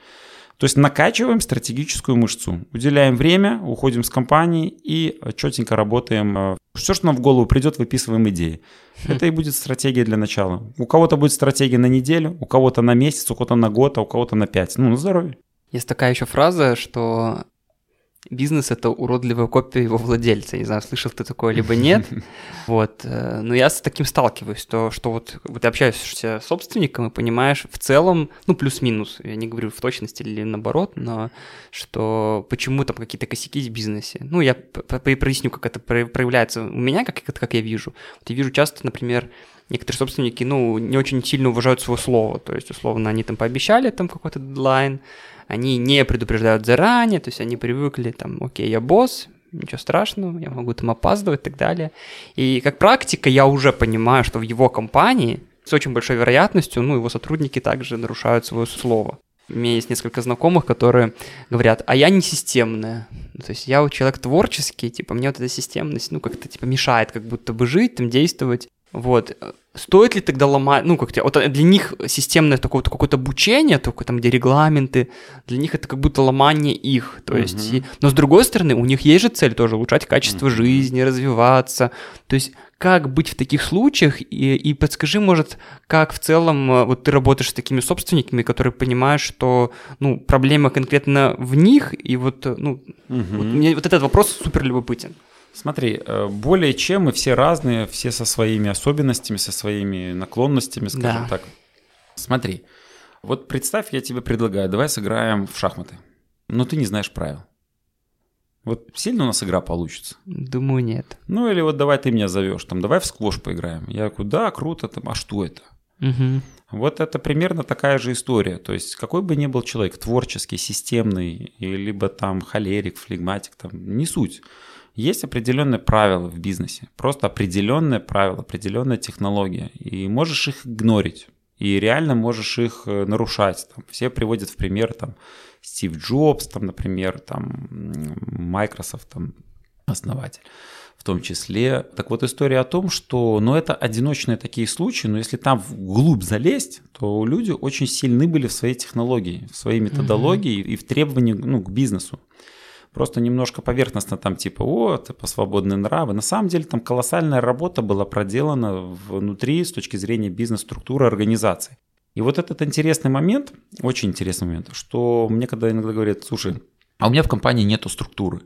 То есть накачиваем стратегическую мышцу, уделяем время, уходим с компании и четенько работаем. Э, Все, что нам в голову придет, выписываем идеи. Хм. Это и будет стратегия для начала. У кого-то будет стратегия на неделю, у кого-то на месяц, у кого-то на год, а у кого-то на пять. Ну, на здоровье. Есть такая еще фраза, что бизнес — это уродливая копия его владельца. Не знаю, слышал ты такое, либо нет. Вот. Э, но я с таким сталкиваюсь, то, что вот, вот ты общаешься с собственником и понимаешь в целом, ну, плюс-минус, я не говорю в точности или наоборот, но что почему там какие-то косяки в бизнесе. Ну, я проясню, как это проявляется у меня, как, как я вижу. Вот я вижу часто, например, некоторые собственники, ну, не очень сильно уважают свое слово, то есть, условно, они там пообещали там какой-то дедлайн, они не предупреждают заранее, то есть они привыкли там, окей, я босс, ничего страшного, я могу там опаздывать и так далее. И как практика я уже понимаю, что в его компании с очень большой вероятностью, ну, его сотрудники также нарушают свое слово. У меня есть несколько знакомых, которые говорят, а я не системная. То есть я вот человек творческий, типа, мне вот эта системность, ну, как-то, типа, мешает как будто бы жить, там, действовать. Вот. Стоит ли тогда ломать, ну, как вот для них системное такое какое-то обучение, только там, где регламенты, для них это как будто ломание их, то есть, и, но с другой стороны, у них есть же цель тоже улучшать качество uh-huh. жизни, развиваться, то есть, как быть в таких случаях, и, и подскажи, может, как в целом, э, вот ты работаешь с такими собственниками, которые понимают, что, ну, проблема конкретно в них, и вот, э, ну, uh-huh. вот мне вот этот вопрос супер любопытен. Смотри, э, более чем мы все разные, все со своими особенностями, со своими наклонностями, скажем да. так. Смотри, вот представь, я тебе предлагаю, давай сыграем в шахматы. Но ты не знаешь правил. Вот сильно у нас игра получится? Думаю, нет. Ну или вот давай ты меня зовешь, там, давай в сквош поиграем. Я куда круто, там, а что это? Угу. Вот это примерно такая же история. То есть какой бы ни был человек, творческий, системный, либо там холерик, флегматик, там, не суть. Есть определенные правила в бизнесе, просто определенные правила, определенная технология, и можешь их игнорить, и реально можешь их э, нарушать. Там, все приводят в пример там, Стив Джобс, там, например, там, Microsoft, там, основатель в том числе. Так вот, история о том, что, ну, это одиночные такие случаи, но если там вглубь залезть, то люди очень сильны были в своей технологии, в своей методологии mm-hmm. и в требовании ну, к бизнесу просто немножко поверхностно там типа, о, типа свободные нравы. На самом деле там колоссальная работа была проделана внутри с точки зрения бизнес-структуры организации. И вот этот интересный момент, очень интересный момент, что мне когда иногда говорят, слушай, а у меня в компании нету структуры.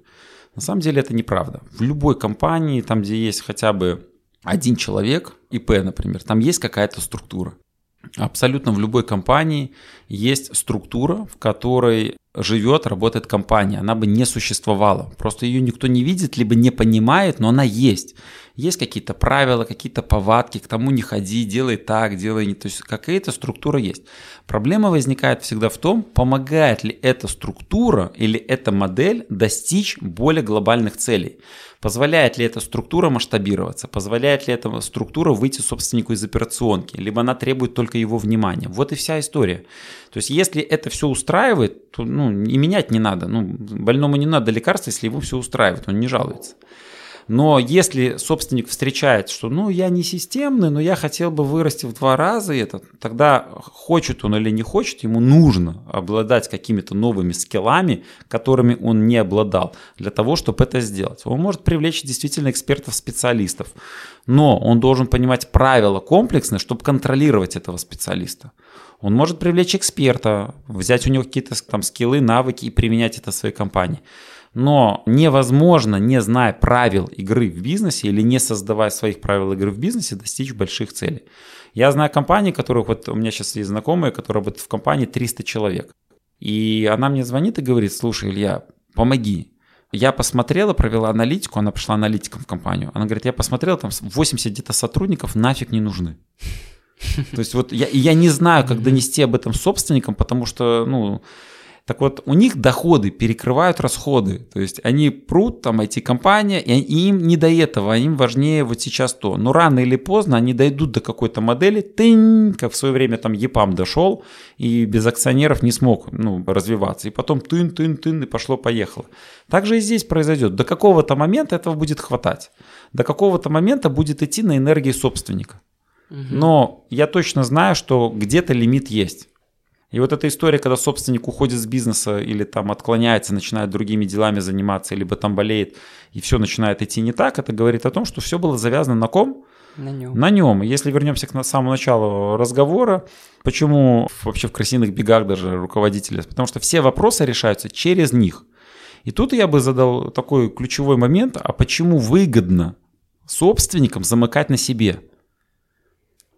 На самом деле это неправда. В любой компании, там где есть хотя бы один человек, ИП, например, там есть какая-то структура. Абсолютно в любой компании есть структура, в которой живет, работает компания. Она бы не существовала. Просто ее никто не видит, либо не понимает, но она есть. Есть какие-то правила, какие-то повадки, к тому не ходи, делай так, делай не... То есть какая-то структура есть. Проблема возникает всегда в том, помогает ли эта структура или эта модель достичь более глобальных целей. Позволяет ли эта структура масштабироваться? Позволяет ли эта структура выйти собственнику из операционки? Либо она требует только его внимания? Вот и вся история. То есть, если это все устраивает, то ну, и менять не надо. Ну, больному не надо лекарства, если его все устраивает, он не жалуется. Но если собственник встречает, что ну я не системный, но я хотел бы вырасти в два раза это, тогда хочет он или не хочет, ему нужно обладать какими-то новыми скиллами, которыми он не обладал, для того, чтобы это сделать. Он может привлечь действительно экспертов-специалистов, но он должен понимать правила комплексные, чтобы контролировать этого специалиста. Он может привлечь эксперта, взять у него какие-то там скиллы, навыки и применять это в своей компании. Но невозможно, не зная правил игры в бизнесе или не создавая своих правил игры в бизнесе, достичь больших целей. Я знаю компании, которых вот у меня сейчас есть знакомые, которые работают в компании 300 человек. И она мне звонит и говорит, слушай, Илья, помоги. Я посмотрела, провела аналитику, она пришла аналитиком в компанию. Она говорит, я посмотрела, там 80 где-то сотрудников нафиг не нужны. То есть вот я, я не знаю, как донести об этом собственникам, потому что, ну, так вот, у них доходы перекрывают расходы. То есть они прут, там, IT-компания, и им не до этого, им важнее вот сейчас то. Но рано или поздно они дойдут до какой-то модели, тынь, как в свое время там ЕПАМ дошел, и без акционеров не смог ну, развиваться. И потом тын, тын, тын, и пошло-поехало. Также и здесь произойдет. До какого-то момента этого будет хватать. До какого-то момента будет идти на энергии собственника. Но я точно знаю, что где-то лимит есть. И вот эта история, когда собственник уходит с бизнеса или там отклоняется, начинает другими делами заниматься, либо там болеет, и все начинает идти не так, это говорит о том, что все было завязано на ком? На нем. На нем. Если вернемся к самому началу разговора, почему вообще в крысиных бегах даже руководители? Потому что все вопросы решаются через них. И тут я бы задал такой ключевой момент, а почему выгодно собственникам замыкать на себе?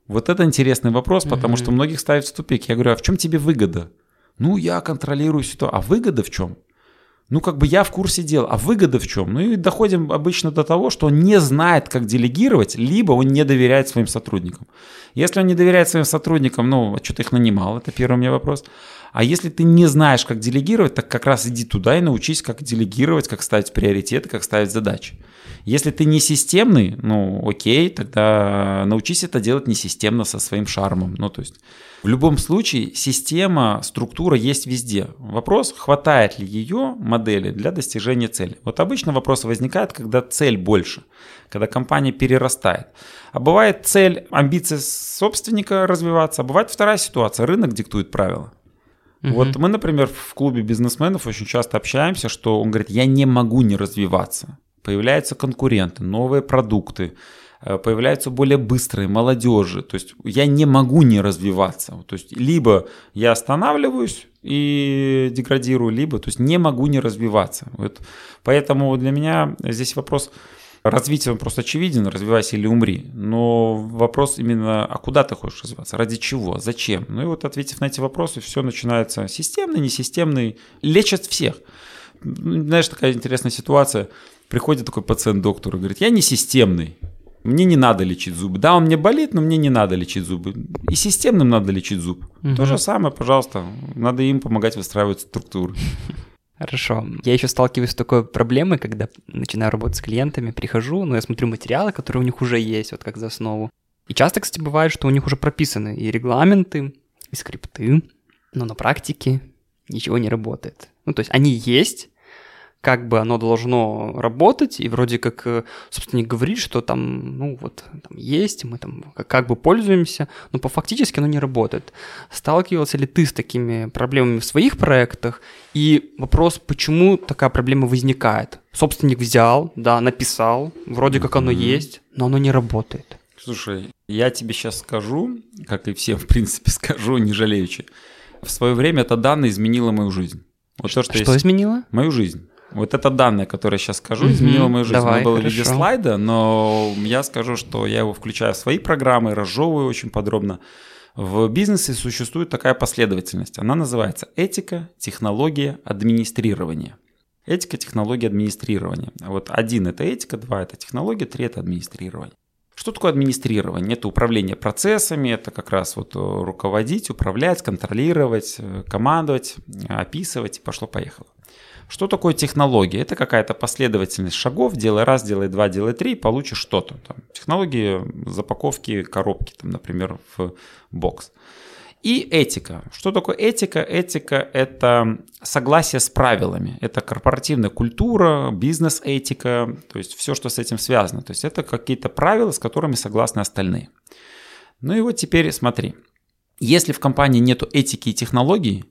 Вот это интересный вопрос, потому что многих ставит в тупик. Я говорю, а в чем тебе выгода? Ну, я контролирую ситуацию. А выгода в чем? Ну, как бы я в курсе дел, а выгода в чем? Ну и доходим обычно до того, что он не знает, как делегировать, либо он не доверяет своим сотрудникам. Если он не доверяет своим сотрудникам, ну, а что ты их нанимал, это первый у меня вопрос. А если ты не знаешь, как делегировать, так как раз иди туда и научись, как делегировать, как ставить приоритеты, как ставить задачи. Если ты не системный, ну окей, тогда научись это делать не системно со своим шармом. Ну то есть в любом случае система, структура есть везде. Вопрос, хватает ли ее модели для достижения цели. Вот обычно вопрос возникает, когда цель больше, когда компания перерастает. А бывает цель, амбиция собственника развиваться, а бывает вторая ситуация, рынок диктует правила. Угу. Вот мы, например, в клубе бизнесменов очень часто общаемся, что он говорит, я не могу не развиваться. Появляются конкуренты, новые продукты, э, появляются более быстрые, молодежи. То есть я не могу не развиваться. То есть либо я останавливаюсь и деградирую, либо то есть не могу не развиваться. Вот. Поэтому для меня здесь вопрос Развитие он просто очевиден, развивайся или умри. Но вопрос именно, а куда ты хочешь развиваться, ради чего, зачем? Ну и вот ответив на эти вопросы, все начинается системный, несистемный, лечат всех. Знаешь, такая интересная ситуация. Приходит такой пациент к доктору и говорит, я не системный, мне не надо лечить зубы. Да, он мне болит, но мне не надо лечить зубы. И системным надо лечить зуб. Угу. То же самое, пожалуйста. Надо им помогать выстраивать структуры. Хорошо. Я еще сталкиваюсь с такой проблемой, когда начинаю работать с клиентами, прихожу, но я смотрю материалы, которые у них уже есть, вот как за основу. И часто, кстати, бывает, что у них уже прописаны и регламенты, и скрипты, но на практике ничего не работает. Ну, то есть они есть, как бы оно должно работать, и вроде как э, собственник говорит, что там, ну вот, там есть, мы там как бы пользуемся, но по фактически оно не работает. Сталкивался ли ты с такими проблемами в своих проектах? И вопрос, почему такая проблема возникает? Собственник взял, да, написал, вроде как оно mm-hmm. есть, но оно не работает. Слушай, я тебе сейчас скажу, как и всем, в принципе, скажу, не жалеючи. В свое время это данные изменило мою жизнь. Вот то, что, что изменило? Мою жизнь. Вот это данное, которое я сейчас скажу, изменило мою жизнь. Давай, Оно было в виде слайда, но я скажу, что я его включаю в свои программы, разжевываю очень подробно. В бизнесе существует такая последовательность. Она называется этика, технология, администрирование. Этика, технология, администрирование. Вот один – это этика, два – это технология, три – это администрирование. Что такое администрирование? Это управление процессами, это как раз вот руководить, управлять, контролировать, э, командовать, описывать и пошло-поехало. Что такое технология? Это какая-то последовательность шагов, делай раз, делай два, делай три, получишь что-то. Там, технологии запаковки коробки, там, например, в бокс. И этика. Что такое этика? Этика – это согласие с правилами. Это корпоративная культура, бизнес-этика, то есть все, что с этим связано. То есть это какие-то правила, с которыми согласны остальные. Ну и вот теперь смотри. Если в компании нет этики и технологий,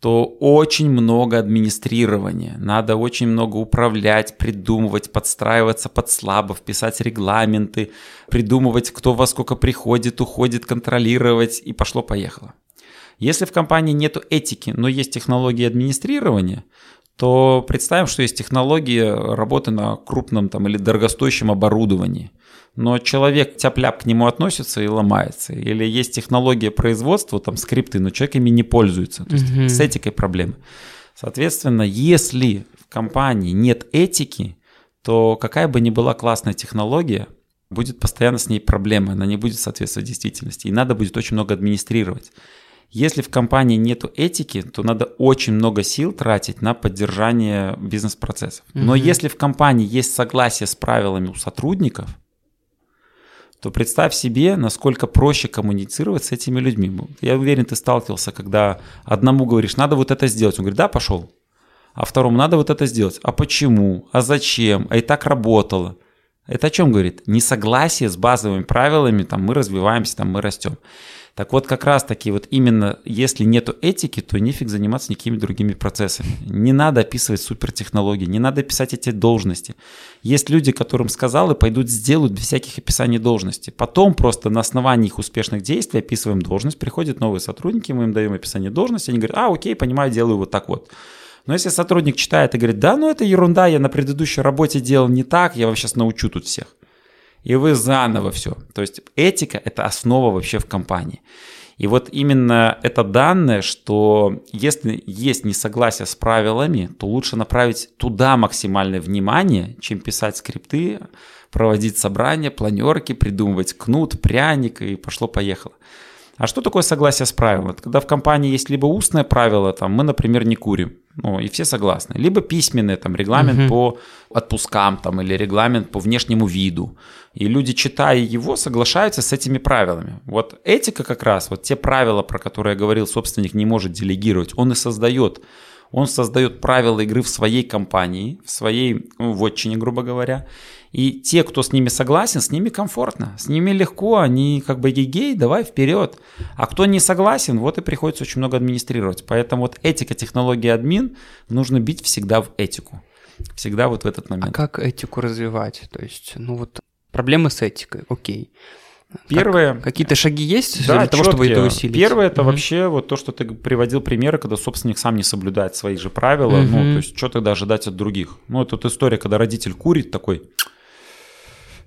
то очень много администрирования. Надо очень много управлять, придумывать, подстраиваться под слабов, писать регламенты, придумывать, кто во сколько приходит, уходит, контролировать, и пошло-поехало. Если в компании нет этики, но есть технологии администрирования, то представим, что есть технологии работы на крупном там, или дорогостоящем оборудовании – но человек тяп-ляп к нему относится и ломается. Или есть технология производства, там скрипты, но человек ими не пользуется. То есть угу. с этикой проблемы. Соответственно, если в компании нет этики, то какая бы ни была классная технология, будет постоянно с ней проблема, она не будет соответствовать действительности. И надо будет очень много администрировать. Если в компании нет этики, то надо очень много сил тратить на поддержание бизнес-процессов. Но mm если в компании есть согласие с правилами у сотрудников, то представь себе, насколько проще коммуницировать с этими людьми. Я уверен, ты сталкивался, когда одному говоришь, надо вот это сделать. Он говорит, да, пошел. А второму надо вот это сделать. А почему? А зачем? А и так работало. Это о чем говорит? Несогласие с базовыми правилами, там мы развиваемся, там мы растем. Так вот, как раз таки, вот именно если нету этики, то нефиг заниматься никакими другими процессами. Не надо описывать супертехнологии, не надо писать эти должности. Есть люди, которым сказал, и пойдут сделают без всяких описаний должности. Потом просто на основании их успешных действий описываем должность, приходят новые сотрудники, мы им даем описание должности, они говорят, а, окей, понимаю, делаю вот так вот. Но если сотрудник читает и говорит, да, ну это ерунда, я на предыдущей работе делал не так, я вам сейчас научу тут всех. И вы заново все. То есть этика – это основа вообще в компании. И вот именно это данное, что если есть несогласие с правилами, то лучше направить туда максимальное внимание, чем писать скрипты, проводить собрания, планерки, придумывать кнут, пряник и пошло-поехало. А что такое согласие с правилом? Это когда в компании есть либо устное правило, там, мы, например, не курим, ну, и все согласны, либо письменное, там, регламент угу. по отпускам, там, или регламент по внешнему виду. И люди, читая его, соглашаются с этими правилами. Вот этика как раз, вот те правила, про которые я говорил, собственник не может делегировать, он и создает он создает правила игры в своей компании, в своей ну, вотчине, грубо говоря. И те, кто с ними согласен, с ними комфортно, с ними легко, они как бы гей, давай вперед. А кто не согласен, вот и приходится очень много администрировать. Поэтому вот этика технологии админ нужно бить всегда в этику. Всегда вот в этот момент. А как этику развивать? То есть, ну вот проблемы с этикой, окей. Первое... Как, какие-то шаги есть да, для того, четкие. чтобы это усилить? Первое это угу. вообще вот то, что ты приводил примеры, когда собственник сам не соблюдает свои же правила. Угу. Ну, то есть, что тогда ожидать от других? Ну, это вот история, когда родитель курит такой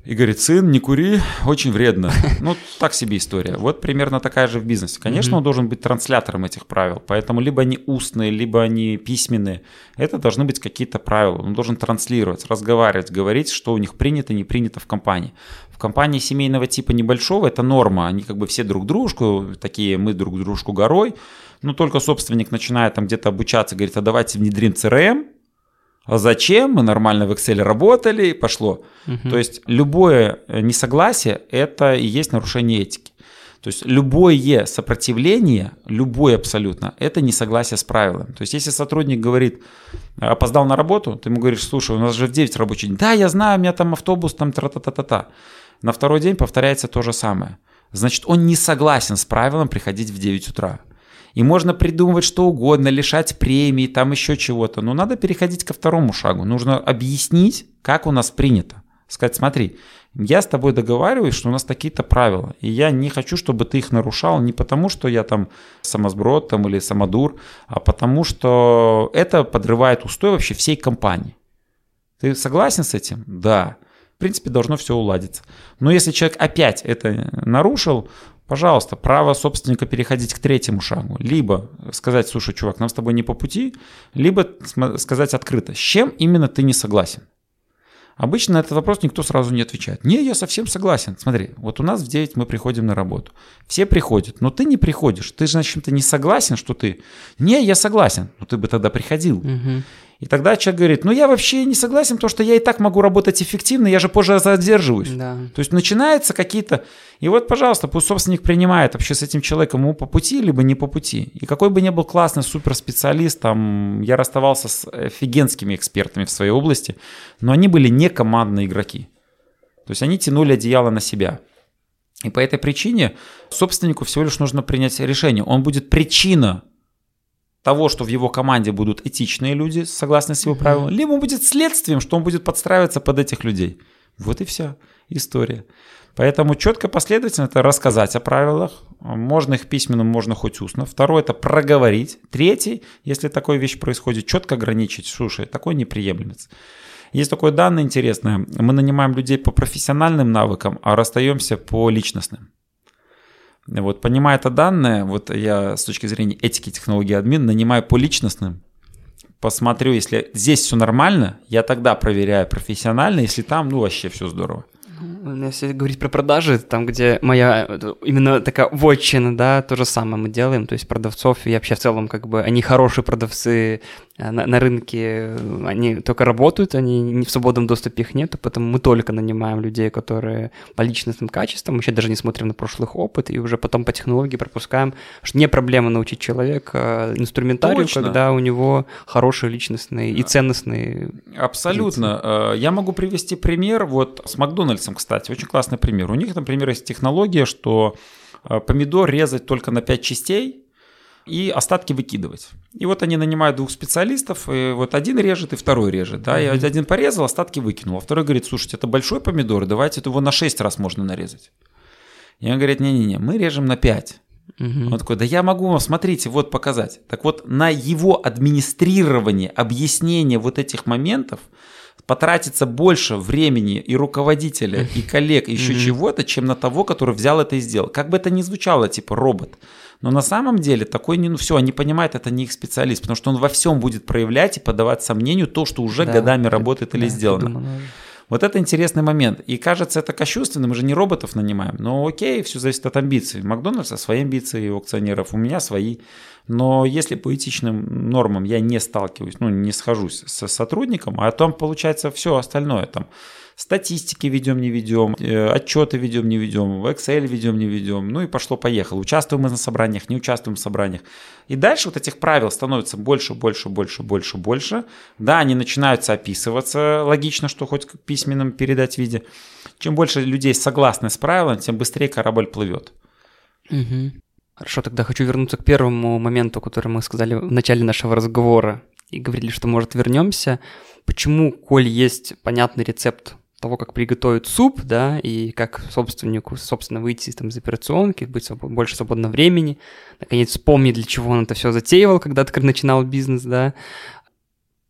и говорит, сын, не кури, очень вредно. Ну, так себе история. Вот примерно такая же в бизнесе. Конечно, mm-hmm. он должен быть транслятором этих правил, поэтому либо они устные, либо они письменные. Это должны быть какие-то правила. Он должен транслировать, разговаривать, говорить, что у них принято, не принято в компании. В компании семейного типа небольшого это норма. Они как бы все друг дружку, такие мы друг дружку горой. Но только собственник начинает там где-то обучаться, говорит, а давайте внедрим CRM, а зачем? Мы нормально в Excel работали, и пошло. Угу. То есть любое э, несогласие – это и есть нарушение этики. То есть любое сопротивление, любое абсолютно, это несогласие с правилами. То есть если сотрудник говорит, опоздал на работу, ты ему говоришь, слушай, у нас же в 9 рабочий день. Да, я знаю, у меня там автобус, там тра-та-та-та-та. На второй день повторяется то же самое. Значит, он не согласен с правилом приходить в 9 утра. И можно придумывать что угодно, лишать премии, там еще чего-то. Но надо переходить ко второму шагу. Нужно объяснить, как у нас принято. Сказать, смотри, я с тобой договариваюсь, что у нас такие-то правила, и я не хочу, чтобы ты их нарушал не потому, что я там самосброд там, или самодур, а потому что это подрывает устой вообще всей компании. Ты согласен с этим? Да. В принципе, должно все уладиться. Но если человек опять это нарушил, пожалуйста, право собственника переходить к третьему шагу. Либо сказать, слушай, чувак, нам с тобой не по пути, либо сказать открыто, с чем именно ты не согласен. Обычно на этот вопрос никто сразу не отвечает. Не, я совсем согласен. Смотри, вот у нас в 9 мы приходим на работу. Все приходят, но ты не приходишь. Ты же, значит, ты не согласен, что ты... Не, я согласен. Ну ты бы тогда приходил. Угу. И тогда человек говорит, ну я вообще не согласен, потому что я и так могу работать эффективно, я же позже задерживаюсь. Да. То есть начинается какие-то... И вот, пожалуйста, пусть собственник принимает вообще с этим человеком ему по пути, либо не по пути. И какой бы ни был классный суперспециалист, там, я расставался с офигенскими экспертами в своей области, но они были не командные игроки. То есть они тянули одеяло на себя. И по этой причине собственнику всего лишь нужно принять решение. Он будет причина того, что в его команде будут этичные люди, согласно с его правилам, либо он будет следствием, что он будет подстраиваться под этих людей. Вот и вся история. Поэтому четко последовательно это рассказать о правилах. Можно их письменно, можно хоть устно. Второе это проговорить. Третий, если такая вещь происходит, четко ограничить. Слушай, такой неприемлемец. Есть такое данное интересное. Мы нанимаем людей по профессиональным навыкам, а расстаемся по личностным. Вот, понимая это данное, вот я с точки зрения этики технологии админ нанимаю по личностным, посмотрю, если здесь все нормально, я тогда проверяю профессионально, если там, ну, вообще все здорово. Ну, если говорить про продажи, там, где моя именно такая вотчина, да, то же самое мы делаем, то есть продавцов, и вообще в целом, как бы, они хорошие продавцы э, на, на рынке, они только работают, они не в свободном доступе их нету, поэтому мы только нанимаем людей, которые по личностным качествам, еще даже не смотрим на прошлых опыт, и уже потом по технологии пропускаем, что не проблема научить человека инструментарию, Точно. когда у него хорошие личностные и ценностные. Абсолютно. Позиции. Э, я могу привести пример вот с Макдональдсом, кстати очень классный пример. У них, например, есть технология, что э, помидор резать только на 5 частей и остатки выкидывать. И вот они нанимают двух специалистов, и вот один режет, и второй режет. Да, mm-hmm. и один порезал, остатки выкинул. А второй говорит, слушайте, это большой помидор, давайте его на 6 раз можно нарезать. И он говорит, не-не-не, мы режем на 5. Угу. Он такой, да я могу вам, смотрите, вот показать. Так вот, на его администрирование, объяснение вот этих моментов потратится больше времени и руководителя, и коллег, и еще чего-то, чем на того, который взял это и сделал. Как бы это ни звучало, типа робот. Но на самом деле такой не, ну все, они понимают, это не их специалист, потому что он во всем будет проявлять и подавать сомнению то, что уже да, годами работает или да, сделано. Вот это интересный момент. И кажется это кощунственным, мы же не роботов нанимаем. Но окей, все зависит от амбиций. Макдональдса свои амбиции у акционеров, у меня свои. Но если по этичным нормам я не сталкиваюсь, ну не схожусь с сотрудником, а там получается все остальное там статистики ведем, не ведем, э, отчеты ведем, не ведем, в Excel ведем, не ведем, ну и пошло-поехало. Участвуем мы на собраниях, не участвуем в собраниях. И дальше вот этих правил становится больше, больше, больше, больше, больше. Да, они начинаются описываться, логично, что хоть в письменном передать виде. Чем больше людей согласны с правилами, тем быстрее корабль плывет. Угу. Хорошо, тогда хочу вернуться к первому моменту, который мы сказали в начале нашего разговора и говорили, что, может, вернемся. Почему, коль есть понятный рецепт того, как приготовить суп, да, и как собственнику, собственно, выйти там, из операционки, быть своб... больше свободного времени, наконец вспомнить, для чего он это все затеивал, когда ты начинал бизнес, да.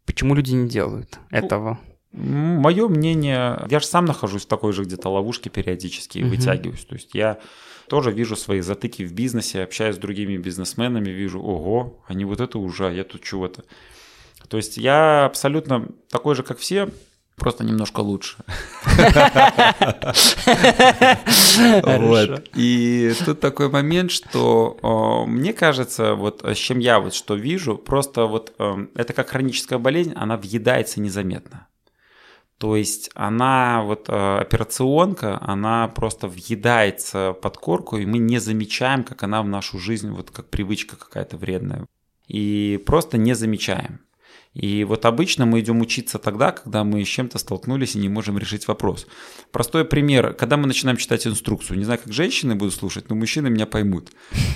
Почему люди не делают этого? Мое мнение, я же сам нахожусь в такой же где-то ловушке периодически и угу. вытягиваюсь. То есть я тоже вижу свои затыки в бизнесе, общаюсь с другими бизнесменами, вижу, ого, они вот это уже, а я тут чего-то. То есть я абсолютно такой же, как все, просто немножко лучше. Вот. И тут такой момент, что мне кажется, вот с чем я вот что вижу, просто вот э, это как хроническая болезнь, она въедается незаметно. То есть она, вот э, операционка, она просто въедается под корку, и мы не замечаем, как она в нашу жизнь, вот как привычка какая-то вредная. И просто не замечаем. И вот обычно мы идем учиться тогда, когда мы с чем-то столкнулись и не можем решить вопрос. Простой пример. Когда мы начинаем читать инструкцию, не знаю, как женщины будут слушать, но мужчины меня поймут.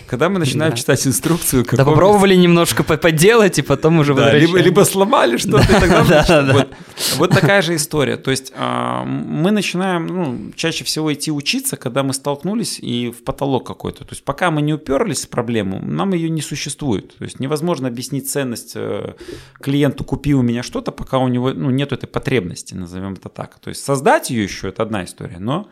Когда мы начинаем да. читать инструкцию... Да попробовали немножко поделать, и потом уже да, либо, либо сломали что-то, и тогда... да, да. Вот, вот такая же история. То есть а, мы начинаем ну, чаще всего идти учиться, когда мы столкнулись и в потолок какой-то. То есть пока мы не уперлись в проблему, нам ее не существует. То есть невозможно объяснить ценность э, клиента клиенту купи у меня что-то, пока у него ну, нет этой потребности, назовем это так. То есть создать ее еще это одна история, но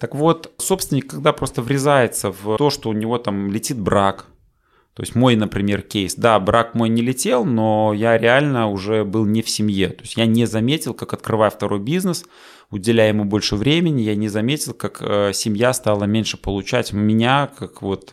так вот, собственник, когда просто врезается в то, что у него там летит брак, то есть мой, например, кейс, да, брак мой не летел, но я реально уже был не в семье. То есть я не заметил, как открывая второй бизнес, уделяя ему больше времени, я не заметил, как э, семья стала меньше получать меня, как вот...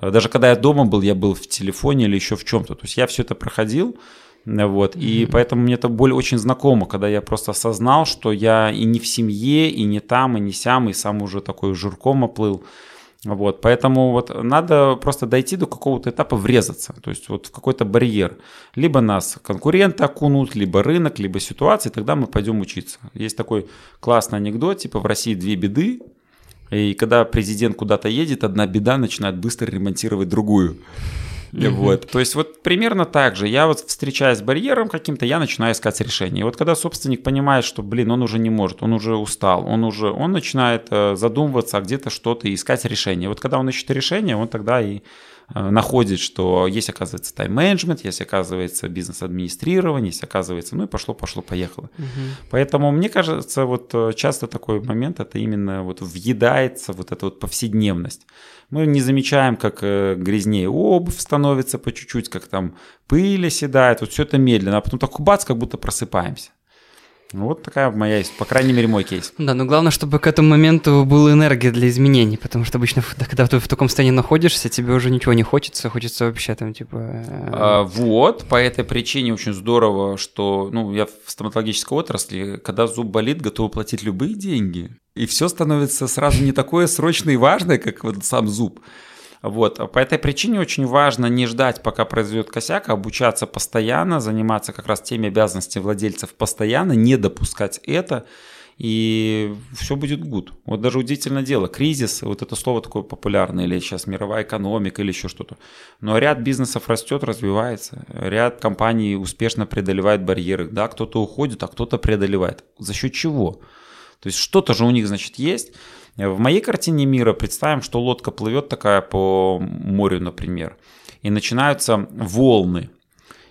Э, даже когда я дома был, я был в телефоне или еще в чем-то. То есть я все это проходил, вот. И mm-hmm. поэтому мне эта боль очень знакома, когда я просто осознал, что я и не в семье, и не там, и не сям, и сам уже такой жирком оплыл. Вот, поэтому вот надо просто дойти до какого-то этапа врезаться, то есть вот в какой-то барьер. Либо нас конкуренты окунут, либо рынок, либо ситуация, и тогда мы пойдем учиться. Есть такой классный анекдот, типа в России две беды, и когда президент куда-то едет, одна беда начинает быстро ремонтировать другую. Mm-hmm. Вот. То есть вот примерно так же. Я вот встречаюсь с барьером каким-то, я начинаю искать решение. И вот когда собственник понимает, что, блин, он уже не может, он уже устал, он уже, он начинает э, задумываться, а где-то что-то искать решение. Вот когда он ищет решение, он тогда и находит, что есть, оказывается, тайм-менеджмент, есть, оказывается, бизнес-администрирование, есть, оказывается, ну и пошло, пошло, поехало. Угу. Поэтому мне кажется, вот э, часто такой момент, это именно вот въедается вот эта вот повседневность. Мы не замечаем, как э, грязнее обувь становится по чуть-чуть, как там пыль оседает, вот все это медленно, а потом так бац, как будто просыпаемся. Вот такая моя, по крайней мере, мой кейс. Да, но главное, чтобы к этому моменту была энергия для изменений, потому что обычно, когда ты в таком состоянии находишься, тебе уже ничего не хочется, хочется вообще там, типа... Э, а, вот, по этой причине очень здорово, что, ну, я в стоматологической отрасли, когда зуб болит, готов платить любые деньги, и все становится сразу не такое срочное и важное, как вот сам зуб. Вот. По этой причине очень важно не ждать, пока произойдет косяк, а обучаться постоянно, заниматься как раз теми обязанностями владельцев постоянно, не допускать это, и все будет гуд. Вот даже удивительное дело, кризис, вот это слово такое популярное, или сейчас мировая экономика, или еще что-то. Но ряд бизнесов растет, развивается, ряд компаний успешно преодолевает барьеры. Да, кто-то уходит, а кто-то преодолевает. За счет чего? То есть что-то же у них, значит, есть. В моей картине мира представим, что лодка плывет такая по морю, например, и начинаются волны.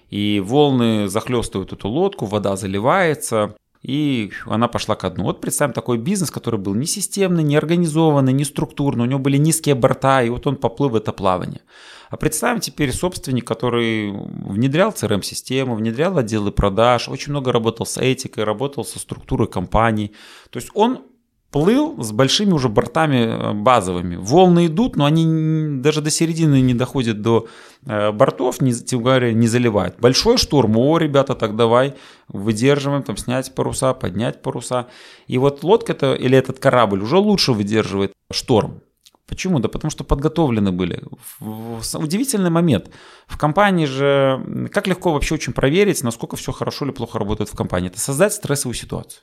И волны захлестывают эту лодку, вода заливается, и она пошла ко дну. Вот представим такой бизнес, который был не системный, не организованный, не структурный, у него были низкие борта, и вот он поплыл в это плавание. А представим теперь собственник, который внедрял CRM-систему, внедрял отделы продаж, очень много работал с этикой, работал со структурой компаний. То есть он плыл с большими уже бортами э, базовыми. Волны идут, но они даже до середины не доходят до э, бортов, не, тем говоря, не заливают. Большой шторм, о, ребята, так давай, выдерживаем, там снять паруса, поднять паруса. И вот лодка -то, или этот корабль уже лучше выдерживает шторм. Почему? Да потому что подготовлены были. Удивительный момент. В компании же, как легко вообще очень проверить, насколько все хорошо или плохо работает в компании. Это создать стрессовую ситуацию.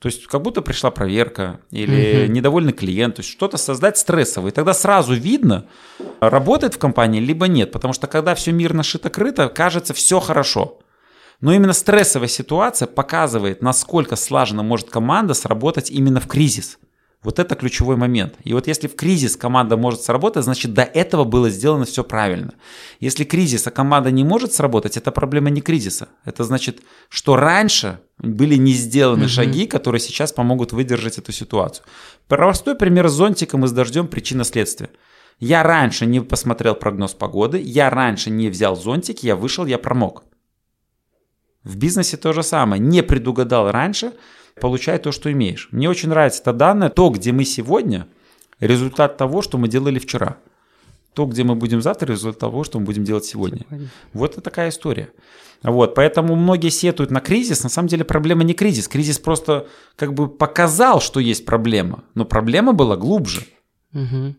То есть как будто пришла проверка или угу. недовольный клиент, то есть что-то создать стрессовое. И тогда сразу видно, работает в компании, либо нет. Потому что когда все мирно шито-крыто, кажется все хорошо. Но именно стрессовая ситуация показывает, насколько слаженно может команда сработать именно в кризис. Вот это ключевой момент. И вот если в кризис команда может сработать, значит до этого было сделано все правильно. Если кризис, а команда не может сработать, это проблема не кризиса. Это значит, что раньше были не сделаны угу. шаги, которые сейчас помогут выдержать эту ситуацию. Простой пример с зонтиком и с дождем причина следствия. Я раньше не посмотрел прогноз погоды, я раньше не взял зонтик, я вышел, я промок. В бизнесе то же самое. Не предугадал раньше, получай то, что имеешь. Мне очень нравится это данное, то, где мы сегодня, результат того, что мы делали вчера. То, где мы будем завтра, результат того, что мы будем делать сегодня. сегодня. Вот это такая история. Вот, поэтому многие сетуют на кризис. На самом деле проблема не кризис. Кризис просто как бы показал, что есть проблема. Но проблема была глубже. Угу.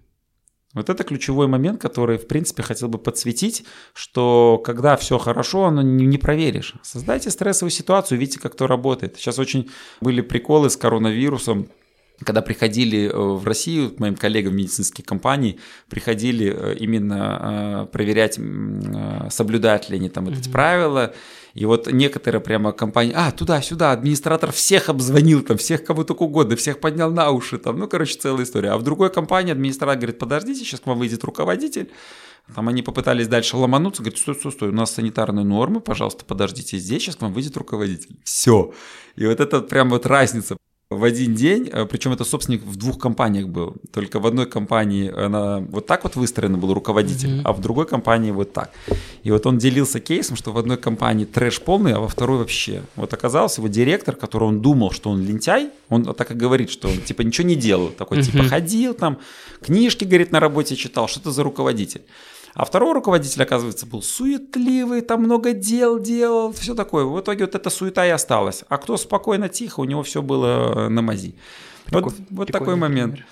Вот это ключевой момент, который, в принципе, хотел бы подсветить, что когда все хорошо, оно не, проверишь. Создайте стрессовую ситуацию, видите, как то работает. Сейчас очень были приколы с коронавирусом когда приходили э, в Россию, моим коллегам медицинские компании, приходили э, именно э, проверять, соблюдают ли они там mm-hmm. эти правила. И вот некоторые прямо компании, а, туда-сюда, администратор всех обзвонил, там, всех кого только угодно, всех поднял на уши, там, ну, короче, целая история. А в другой компании администратор говорит, подождите, сейчас к вам выйдет руководитель, там они попытались дальше ломануться, говорят, стой, стой, стой, у нас санитарные нормы, пожалуйста, подождите здесь, сейчас к вам выйдет руководитель. Все. И вот это прям вот разница в один день, э, причем это собственник в двух компаниях был. Только в одной компании она вот так вот выстроена был руководитель, mm-hmm. а в другой компании вот так. И вот он делился кейсом, что в одной компании трэш полный, а во второй вообще. Вот оказался его директор, который он думал, что он лентяй, он так и говорит, что он типа ничего не делал, такой mm-hmm. типа ходил там, книжки, говорит, на работе читал, что это за руководитель. А второй руководитель, оказывается, был суетливый, там много дел делал, все такое. В итоге вот эта суета и осталась. А кто спокойно, тихо, у него все было на мази. Прикол, вот, вот такой момент. Пример.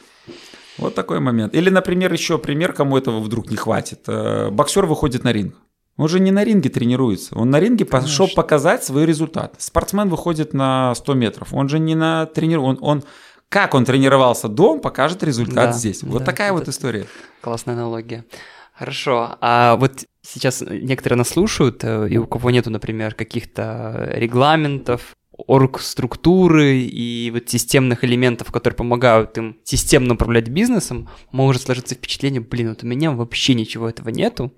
Вот такой момент. Или, например, еще пример, кому этого вдруг не хватит. Э, боксер выходит на ринг. Он же не на ринге тренируется. Он на ринге Конечно. пошел показать свой результат. Спортсмен выходит на 100 метров. Он же не на тренировку. Он, он как он тренировался до, он покажет результат да, здесь. Вот да, такая вот история. Классная аналогия. Хорошо. А вот сейчас некоторые нас слушают, э, и у кого нету, например, каких-то регламентов, орг-структуры и вот системных элементов, которые помогают им системно управлять бизнесом, может сложиться впечатление, блин, вот у меня вообще ничего этого нету,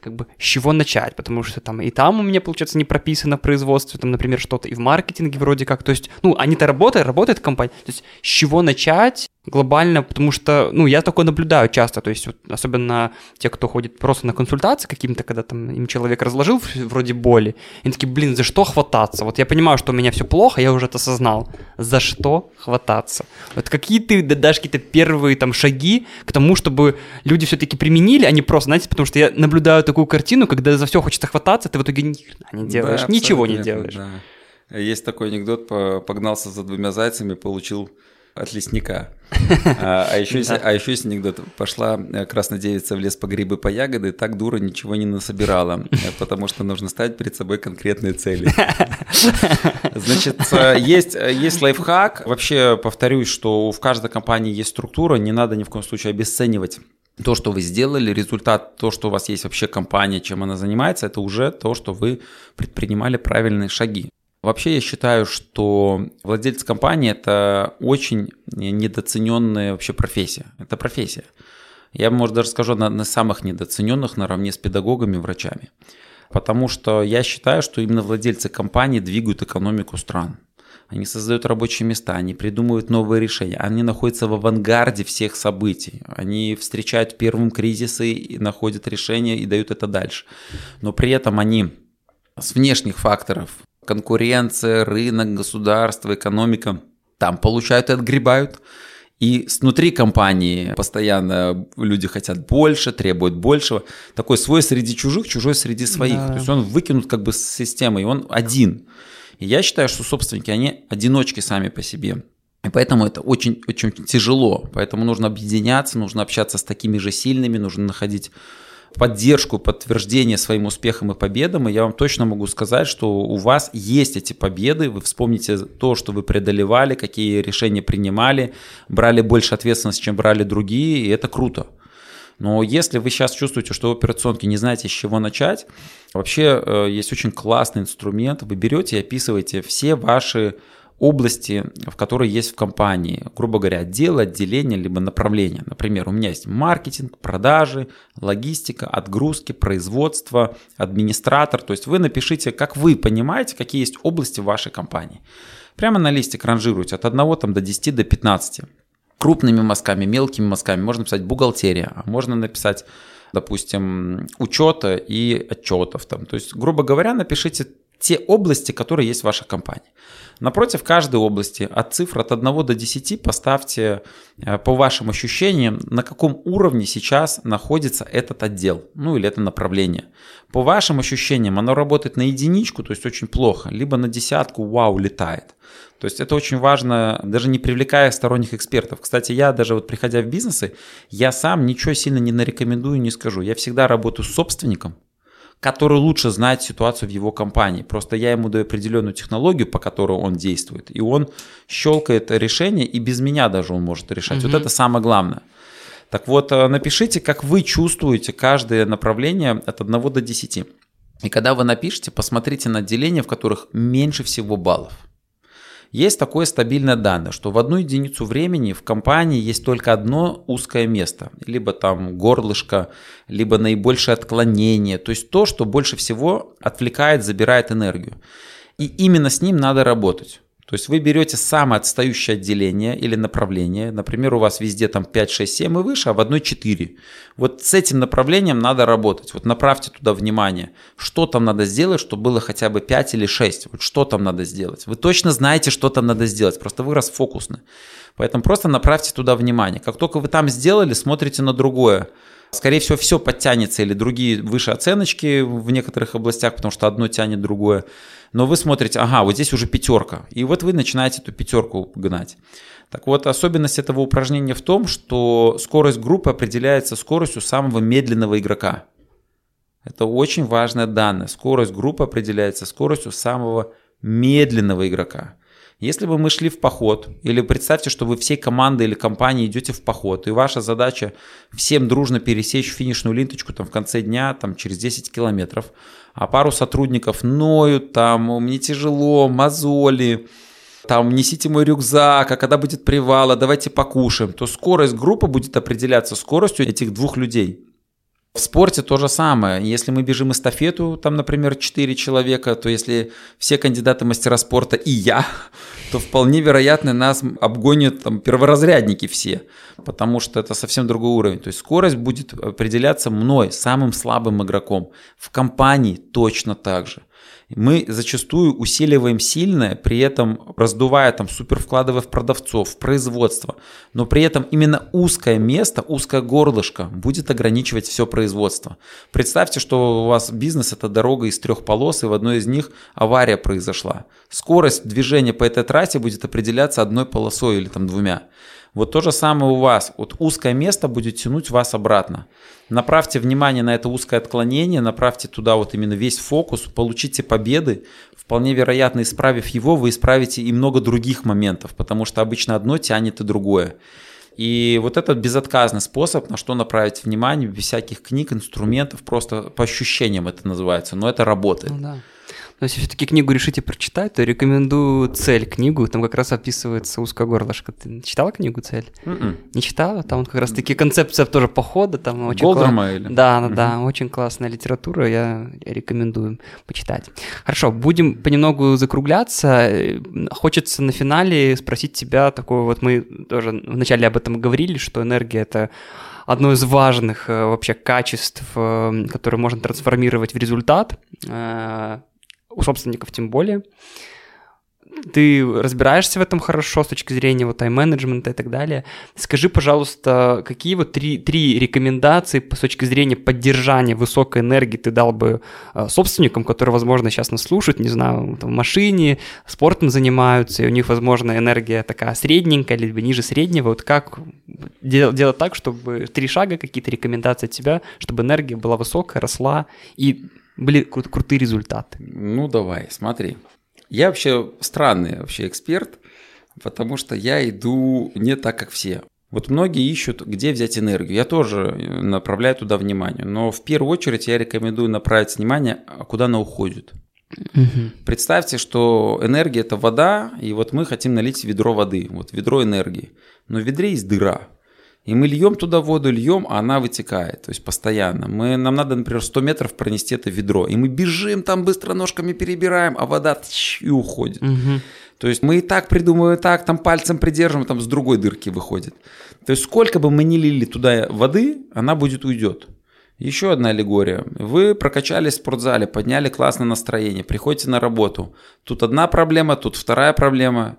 как бы с чего начать, потому что там и там у меня, получается, не прописано в производстве, там, например, что-то и в маркетинге вроде как, то есть, ну, они-то работают, работает компания, то есть с чего начать, глобально, потому что, ну, я такое наблюдаю часто, то есть, вот, особенно те, кто ходит просто на консультации каким-то, когда там им человек разложил вроде боли, и они такие, блин, за что хвататься? Вот я понимаю, что у меня все плохо, я уже это осознал. За что хвататься? Вот какие ты дашь какие-то первые там шаги к тому, чтобы люди все-таки применили, а не просто, знаете, потому что я наблюдаю такую картину, когда за все хочется хвататься, ты в итоге ни не делаешь, да, ничего не делаешь. Да. Есть такой анекдот, погнался за двумя зайцами, получил от лесника. А, а, еще, да. а еще есть анекдот. Пошла э, красная девица в лес по грибы, по ягоды, так дура ничего не насобирала, э, потому что нужно ставить перед собой конкретные цели. Значит, э, есть, есть лайфхак. Вообще, повторюсь, что в каждой компании есть структура, не надо ни в коем случае обесценивать то, что вы сделали, результат, то, что у вас есть вообще компания, чем она занимается, это уже то, что вы предпринимали правильные шаги. Вообще я считаю, что владелец компании это очень недооцененная вообще профессия. Это профессия. Я, может, даже скажу, одна из самых недооцененных наравне с педагогами врачами. Потому что я считаю, что именно владельцы компании двигают экономику стран. Они создают рабочие места, они придумывают новые решения, они находятся в авангарде всех событий, они встречают первым кризисы и находят решения и дают это дальше. Но при этом они с внешних факторов, конкуренция, рынок, государство, экономика, там получают и отгребают. И внутри компании постоянно люди хотят больше, требуют большего. Такой свой среди чужих, чужой среди своих. Да. То есть он выкинут как бы с системы, и он один. И я считаю, что собственники, они одиночки сами по себе. И поэтому это очень, очень тяжело. Поэтому нужно объединяться, нужно общаться с такими же сильными, нужно находить поддержку, подтверждение своим успехам и победам, и я вам точно могу сказать, что у вас есть эти победы, вы вспомните то, что вы преодолевали, какие решения принимали, брали больше ответственности, чем брали другие, и это круто. Но если вы сейчас чувствуете, что в операционке не знаете, с чего начать, вообще э, есть очень классный инструмент. Вы берете и описываете все ваши области, в которые есть в компании, грубо говоря, отделы, отделения, либо направления. Например, у меня есть маркетинг, продажи, логистика, отгрузки, производство, администратор. То есть вы напишите, как вы понимаете, какие есть области в вашей компании. Прямо на листик ранжируйте от 1 там, до 10 до 15 крупными мазками, мелкими мазками. Можно написать бухгалтерия, а можно написать, допустим, учета и отчетов. Там. То есть, грубо говоря, напишите те области, которые есть в вашей компании. Напротив каждой области от цифр от 1 до 10 поставьте э, по вашим ощущениям, на каком уровне сейчас находится этот отдел, ну или это направление. По вашим ощущениям оно работает на единичку, то есть очень плохо, либо на десятку, вау, летает. То есть это очень важно, даже не привлекая сторонних экспертов. Кстати, я даже вот приходя в бизнесы, я сам ничего сильно не нарекомендую, не скажу. Я всегда работаю с собственником, который лучше знает ситуацию в его компании. Просто я ему даю определенную технологию, по которой он действует, и он щелкает решение, и без меня даже он может решать. Угу. Вот это самое главное. Так вот, э, напишите, как вы чувствуете каждое направление от 1 до 10. И когда вы напишете, посмотрите на отделения, в которых меньше всего баллов. Есть такое стабильное данное, что в одну единицу времени в компании есть только одно узкое место, либо там горлышко, либо наибольшее отклонение, то есть то, что больше всего отвлекает, забирает энергию. И именно с ним надо работать. То есть вы берете самое отстающее отделение или направление, например, у вас везде там 5, 6, 7 и выше, а в одной 4. Вот с этим направлением надо работать. Вот направьте туда внимание, что там надо сделать, чтобы было хотя бы 5 или 6. Вот что там надо сделать. Вы точно знаете, что там надо сделать, просто вы расфокусны. Поэтому просто направьте туда внимание. Как только вы там сделали, смотрите на другое. Скорее всего, все подтянется или другие выше оценочки в некоторых областях, потому что одно тянет другое но вы смотрите, ага, вот здесь уже пятерка, и вот вы начинаете эту пятерку гнать. Так вот, особенность этого упражнения в том, что скорость группы определяется скоростью самого медленного игрока. Это очень важное данное. Скорость группы определяется скоростью самого медленного игрока. Если бы мы шли в поход, или представьте, что вы всей командой или компанией идете в поход, и ваша задача всем дружно пересечь финишную ленточку там, в конце дня там, через 10 километров, а пару сотрудников ноют, там, мне тяжело, мозоли, там, несите мой рюкзак, а когда будет привал, а давайте покушаем, то скорость группы будет определяться скоростью этих двух людей. В спорте то же самое. Если мы бежим эстафету, там, например, 4 человека, то если все кандидаты мастера спорта и я, то вполне вероятно нас обгонят там, перворазрядники все, потому что это совсем другой уровень. То есть скорость будет определяться мной, самым слабым игроком. В компании точно так же мы зачастую усиливаем сильное, при этом раздувая там супер вкладывая в продавцов, в производство, но при этом именно узкое место, узкое горлышко будет ограничивать все производство. Представьте, что у вас бизнес это дорога из трех полос, и в одной из них авария произошла. Скорость движения по этой трассе будет определяться одной полосой или там двумя. Вот то же самое у вас. Вот узкое место будет тянуть вас обратно. Направьте внимание на это узкое отклонение, направьте туда вот именно весь фокус, получите победы. Вполне вероятно, исправив его, вы исправите и много других моментов, потому что обычно одно тянет и другое. И вот этот безотказный способ, на что направить внимание, без всяких книг, инструментов, просто по ощущениям это называется, но это работает. Ну, да. Но если все-таки книгу решите прочитать, то рекомендую «Цель» книгу. Там как раз описывается узкое горлышко. Ты читала книгу «Цель»? Mm-mm. М-м. Не читала? Там как раз таки концепция тоже похода. Там очень Голдерма кла... или? Да, да, mm-hmm. да. Очень классная литература. Я рекомендую почитать. Хорошо, будем понемногу закругляться. Хочется на финале спросить тебя такое вот мы тоже вначале об этом говорили, что энергия — это одно из важных э, вообще качеств, э, которые можно трансформировать в результат, э, у собственников тем более ты разбираешься в этом хорошо с точки зрения вот тайм-менеджмента и так далее. Скажи, пожалуйста, какие вот три, три рекомендации с точки зрения поддержания высокой энергии ты дал бы э, собственникам, которые, возможно, сейчас нас слушают, не знаю, там, в машине, спортом занимаются, и у них, возможно, энергия такая средненькая, либо ниже среднего. Вот как дел- делать так, чтобы три шага, какие-то рекомендации от тебя, чтобы энергия была высокая, росла и были кру- крутые результаты? Ну, давай, смотри. Я вообще странный вообще эксперт, потому что я иду не так, как все. Вот многие ищут, где взять энергию. Я тоже направляю туда внимание. Но в первую очередь я рекомендую направить внимание, а куда она уходит. Угу. Представьте, что энергия это вода, и вот мы хотим налить ведро воды, вот ведро энергии. Но в ведре есть дыра. И мы льем туда воду, льем, а она вытекает, то есть постоянно. Мы, нам надо, например, 100 метров пронести это ведро, и мы бежим там быстро ножками перебираем, а вода тш, и уходит. Угу. То есть мы и так придумываем, так там пальцем придерживаем, там с другой дырки выходит. То есть сколько бы мы ни лили туда воды, она будет уйдет. Еще одна аллегория. Вы прокачались в спортзале, подняли классное настроение, приходите на работу. Тут одна проблема, тут вторая проблема.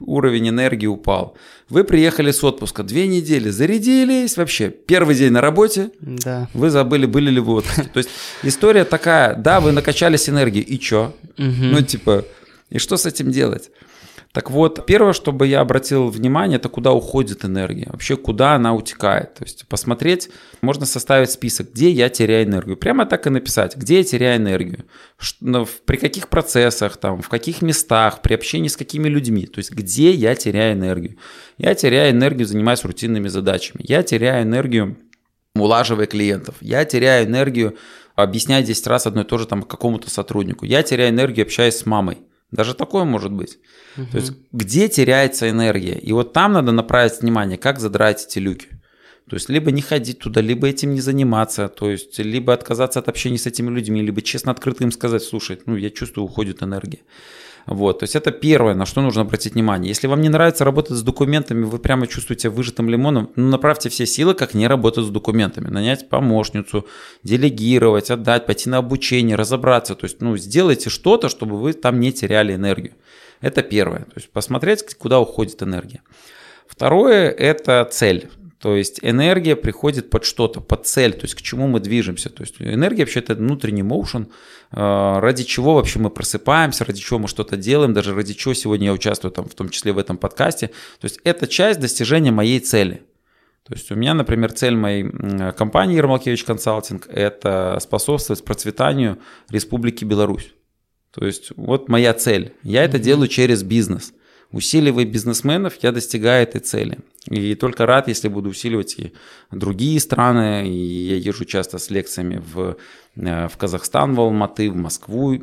Уровень энергии упал. Вы приехали с отпуска, две недели, зарядились вообще. Первый день на работе, да. вы забыли, были ли вы в отпуске. То есть история такая, да, вы накачались энергией, и чё? Ну, типа, и что с этим делать? Так вот, первое, чтобы я обратил внимание, это куда уходит энергия, вообще куда она утекает. То есть посмотреть, можно составить список, где я теряю энергию. Прямо так и написать, где я теряю энергию, ну, при каких процессах, там, в каких местах, при общении с какими людьми. То есть где я теряю энергию. Я теряю энергию, занимаясь рутинными задачами. Я теряю энергию, улаживая клиентов. Я теряю энергию, объясняя 10 раз одно и то же там какому-то сотруднику. Я теряю энергию, общаясь с мамой. Даже такое может быть. Угу. То есть где теряется энергия? И вот там надо направить внимание, как задрать эти люки. То есть либо не ходить туда, либо этим не заниматься, то есть либо отказаться от общения с этими людьми, либо честно открыто им сказать, слушай, ну я чувствую, уходит энергия. Вот, то есть это первое, на что нужно обратить внимание. Если вам не нравится работать с документами, вы прямо чувствуете выжатым лимоном, ну, направьте все силы, как не работать с документами. Нанять помощницу, делегировать, отдать, пойти на обучение, разобраться. То есть, ну, сделайте что-то, чтобы вы там не теряли энергию. Это первое. То есть посмотреть, куда уходит энергия. Второе – это цель. То есть энергия приходит под что-то, под цель, то есть к чему мы движемся. То есть энергия вообще это внутренний моушен, э, ради чего вообще мы просыпаемся, ради чего мы что-то делаем, даже ради чего сегодня я участвую там, в том числе в этом подкасте. То есть это часть достижения моей цели. То есть у меня, например, цель моей компании Ермолкевич Консалтинг – это способствовать процветанию Республики Беларусь. То есть вот моя цель. Я это делаю через бизнес – Усиливая бизнесменов, я достигаю этой цели. И только рад, если буду усиливать и другие страны. И я езжу часто с лекциями в, э, в Казахстан, в Алматы, в Москву.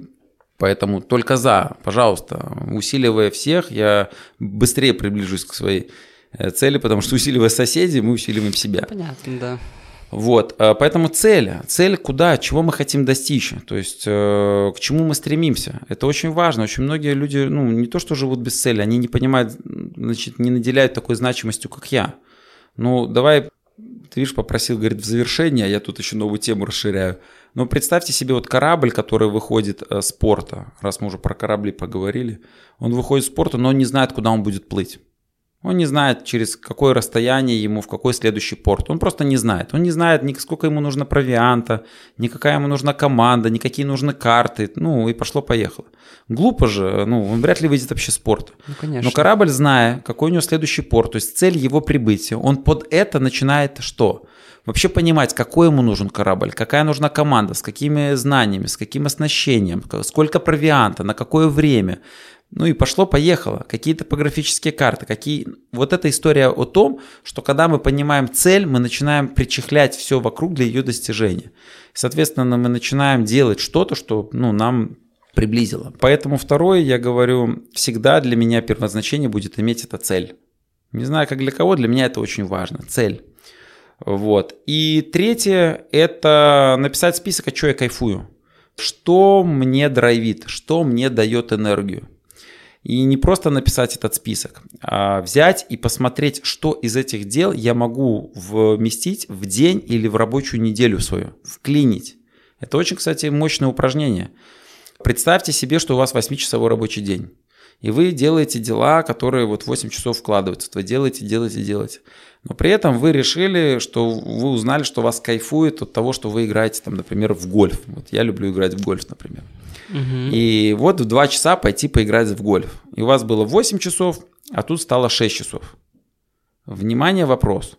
Поэтому только за, пожалуйста, усиливая всех, я быстрее приближусь к своей э, цели, потому что усиливая соседей, мы усиливаем себя. Понятно, да. Вот, э, поэтому цель, цель куда, чего мы хотим достичь, то есть э, к чему мы стремимся, это очень важно. Очень многие люди, ну, не то что живут без цели, они не понимают, значит, не наделяют такой значимостью, как я. Ну, давай, ты видишь, попросил, говорит, в завершение, я тут еще новую тему расширяю. Но представьте себе вот корабль, который выходит э, с порта, раз мы уже про корабли поговорили, он выходит с порта, но он не знает, куда он будет плыть. Он не знает, через какое расстояние ему, в какой следующий порт. Он просто не знает. Он не знает, ни сколько ему нужно провианта, ни какая ему нужна команда, ни какие нужны карты. Ну, и пошло-поехало. Глупо же, ну, он вряд ли выйдет вообще с порта. Ну, конечно. Но корабль, зная, какой у него следующий порт, то есть цель его прибытия, он под это начинает что? Вообще понимать, какой ему нужен корабль, какая нужна команда, с какими знаниями, с каким оснащением, сколько провианта, на какое время ну и пошло-поехало. Какие топографические карты, какие... Вот эта история о том, что когда мы понимаем цель, мы начинаем причехлять все вокруг для ее достижения. Соответственно, мы начинаем делать что-то, что ну, нам приблизило. Поэтому второе, я говорю, всегда для меня первозначение будет иметь эта цель. Не знаю, как для кого, для меня это очень важно. Цель. Вот. И третье – это написать список, от чего я кайфую. Что мне драйвит, что мне дает энергию. И не просто написать этот список, а взять и посмотреть, что из этих дел я могу вместить в день или в рабочую неделю свою, вклинить. Это очень, кстати, мощное упражнение. Представьте себе, что у вас 8-часовой рабочий день. И вы делаете дела, которые вот 8 часов вкладываются. Вы делаете, делаете, делаете. Но при этом вы решили, что вы узнали, что вас кайфует от того, что вы играете, там, например, в гольф. Вот я люблю играть в гольф, например. Угу. И вот в 2 часа пойти поиграть в гольф. И у вас было 8 часов, а тут стало 6 часов. Внимание, вопрос.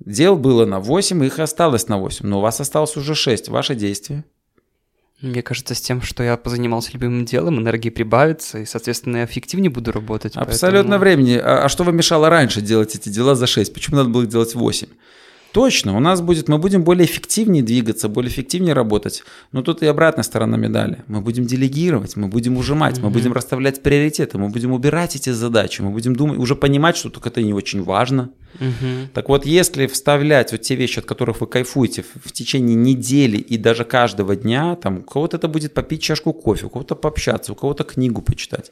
Дел было на 8, их осталось на 8, но у вас осталось уже 6. Ваши действия – мне кажется, с тем, что я позанимался любимым делом, энергии прибавится, и, соответственно, я эффективнее буду работать. Абсолютно поэтому... времени. А, а что вам мешало раньше делать эти дела за 6? Почему надо было делать 8? Точно, у нас будет, мы будем более эффективнее двигаться, более эффективнее работать. Но тут и обратная сторона медали. Мы будем делегировать, мы будем ужимать, mm-hmm. мы будем расставлять приоритеты, мы будем убирать эти задачи, мы будем думать, уже понимать, что только это не очень важно. Mm-hmm. Так вот, если вставлять вот те вещи, от которых вы кайфуете в, в течение недели и даже каждого дня, там, у кого-то это будет попить чашку кофе, у кого-то пообщаться, у кого-то книгу почитать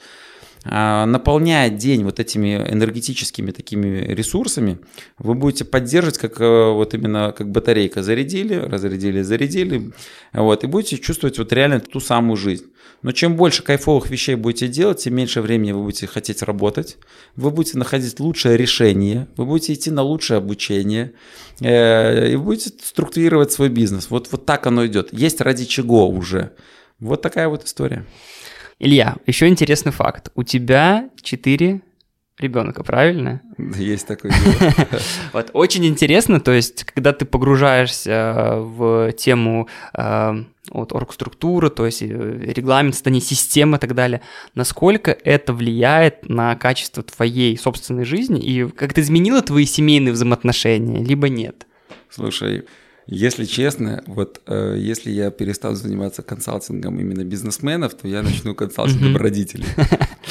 наполняя день вот этими энергетическими такими ресурсами, вы будете поддерживать как э, вот именно как батарейка. Зарядили, разрядили, зарядили. Вот, и будете чувствовать вот реально ту самую жизнь. Но чем больше кайфовых вещей будете делать, тем меньше времени вы будете хотеть работать, вы будете находить лучшее решение, вы будете идти на лучшее обучение, э, и будете структурировать свой бизнес. Вот, вот так оно идет. Есть ради чего уже. Вот такая вот история. Илья, еще интересный факт. У тебя четыре ребенка, правильно? Есть такой. Вот очень интересно, то есть, когда ты погружаешься в тему э, вот оргструктуры, то есть э, регламент, создание системы и так далее, насколько это влияет на качество твоей собственной жизни и как это изменило твои семейные взаимоотношения, либо нет? Слушай, если честно, вот э, если я перестану заниматься консалтингом именно бизнесменов, то я начну консалтингом родителей.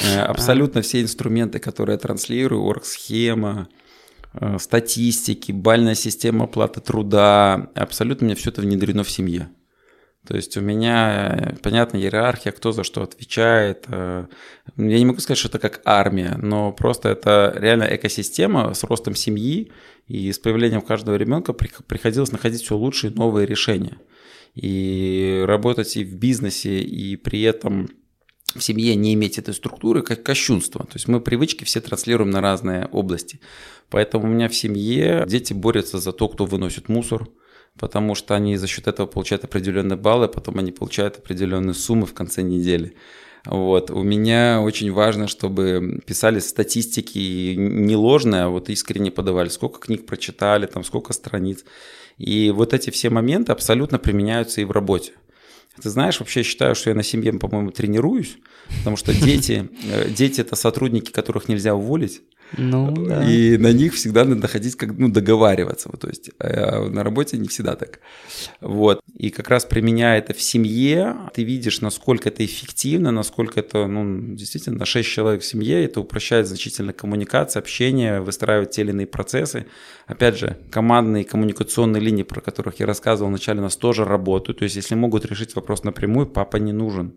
Э, абсолютно все инструменты, которые я транслирую, оргсхема, э, статистики, бальная система оплаты труда, абсолютно мне все это внедрено в семье. То есть у меня, понятно, иерархия, кто за что отвечает. Э, я не могу сказать, что это как армия, но просто это реально экосистема с ростом семьи, и с появлением каждого ребенка приходилось находить все лучшие новые решения. И работать и в бизнесе, и при этом в семье не иметь этой структуры, как кощунство. То есть мы привычки все транслируем на разные области. Поэтому у меня в семье дети борются за то, кто выносит мусор, потому что они за счет этого получают определенные баллы, потом они получают определенные суммы в конце недели. Вот. У меня очень важно, чтобы писали статистики не ложные, а вот искренне подавали, сколько книг прочитали, там, сколько страниц. И вот эти все моменты абсолютно применяются и в работе. Ты знаешь, вообще я считаю, что я на семье, по-моему, тренируюсь, потому что дети, э, дети это сотрудники, которых нельзя уволить. Ну, да. И на них всегда надо ходить, как, ну, договариваться. Вот, то есть э, на работе не всегда так. Вот. И как раз применяя это в семье, ты видишь, насколько это эффективно, насколько это, ну, действительно, на 6 человек в семье, это упрощает значительно коммуникацию, общение, выстраивать те или иные процессы. Опять же, командные коммуникационные линии, про которых я рассказывал вначале, у нас тоже работают. То есть, если могут решить вопрос напрямую, папа не нужен.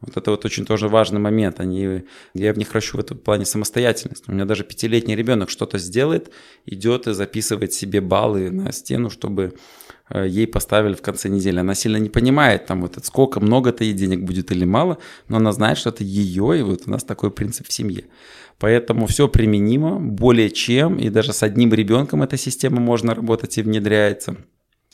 Вот это вот очень тоже важный момент. Они, я в них ращу в этом плане самостоятельность. У меня даже пятилетний ребенок что-то сделает, идет и записывает себе баллы на стену, чтобы э, ей поставили в конце недели. Она сильно не понимает, там вот сколько, много-то ей денег будет или мало, но она знает, что это ее, и вот у нас такой принцип в семье. Поэтому все применимо более чем, и даже с одним ребенком эта система можно работать и внедряется.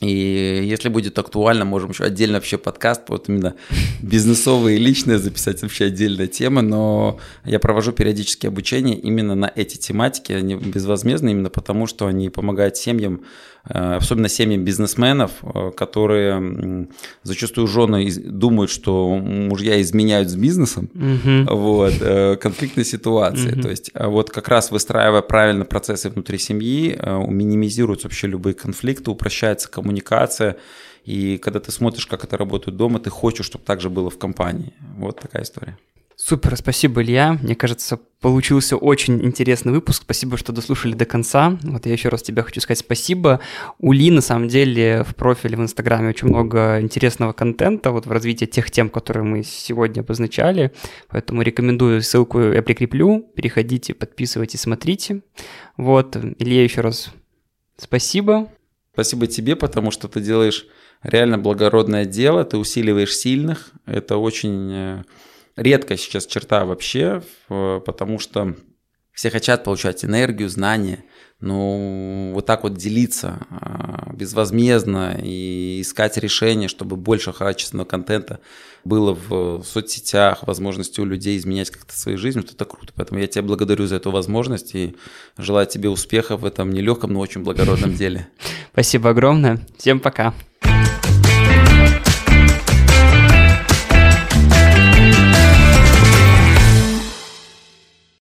И если будет актуально, можем еще отдельно вообще подкаст, вот именно бизнесовые и личные записать вообще отдельная тема, но я провожу периодически обучение именно на эти тематики, они безвозмездные именно потому, что они помогают семьям особенно семьям бизнесменов, э, которые зачастую жены думают, что мужья изменяют с бизнесом, угу. вот, э, конфликтной ситуации. Угу. То есть вот как раз выстраивая правильно процессы внутри семьи, минимизируются вообще любые конфликты, упрощается коммуникация, и когда ты смотришь, как это работает дома, ты хочешь, чтобы так же было в компании. Вот такая история. Супер, спасибо, Илья. Мне кажется, получился очень интересный выпуск. Спасибо, что дослушали до конца. Вот я еще раз тебе хочу сказать спасибо. У Ли, на самом деле, в профиле в Инстаграме очень много интересного контента вот в развитии тех тем, которые мы сегодня обозначали. Поэтому рекомендую, ссылку я прикреплю. Переходите, подписывайтесь, смотрите. Вот, Илья, еще раз спасибо. Спасибо тебе, потому что ты делаешь реально благородное дело, ты усиливаешь сильных. Это очень э, редкая сейчас черта вообще, потому что все хотят получать энергию, знания, но вот так вот делиться а, безвозмездно и искать решения, чтобы больше качественного контента было в соцсетях, возможности у людей изменять как-то свою жизнь, вот это круто. Поэтому я тебя благодарю за эту возможность и желаю тебе успехов в этом нелегком, но очень благородном деле. Спасибо огромное. Всем пока.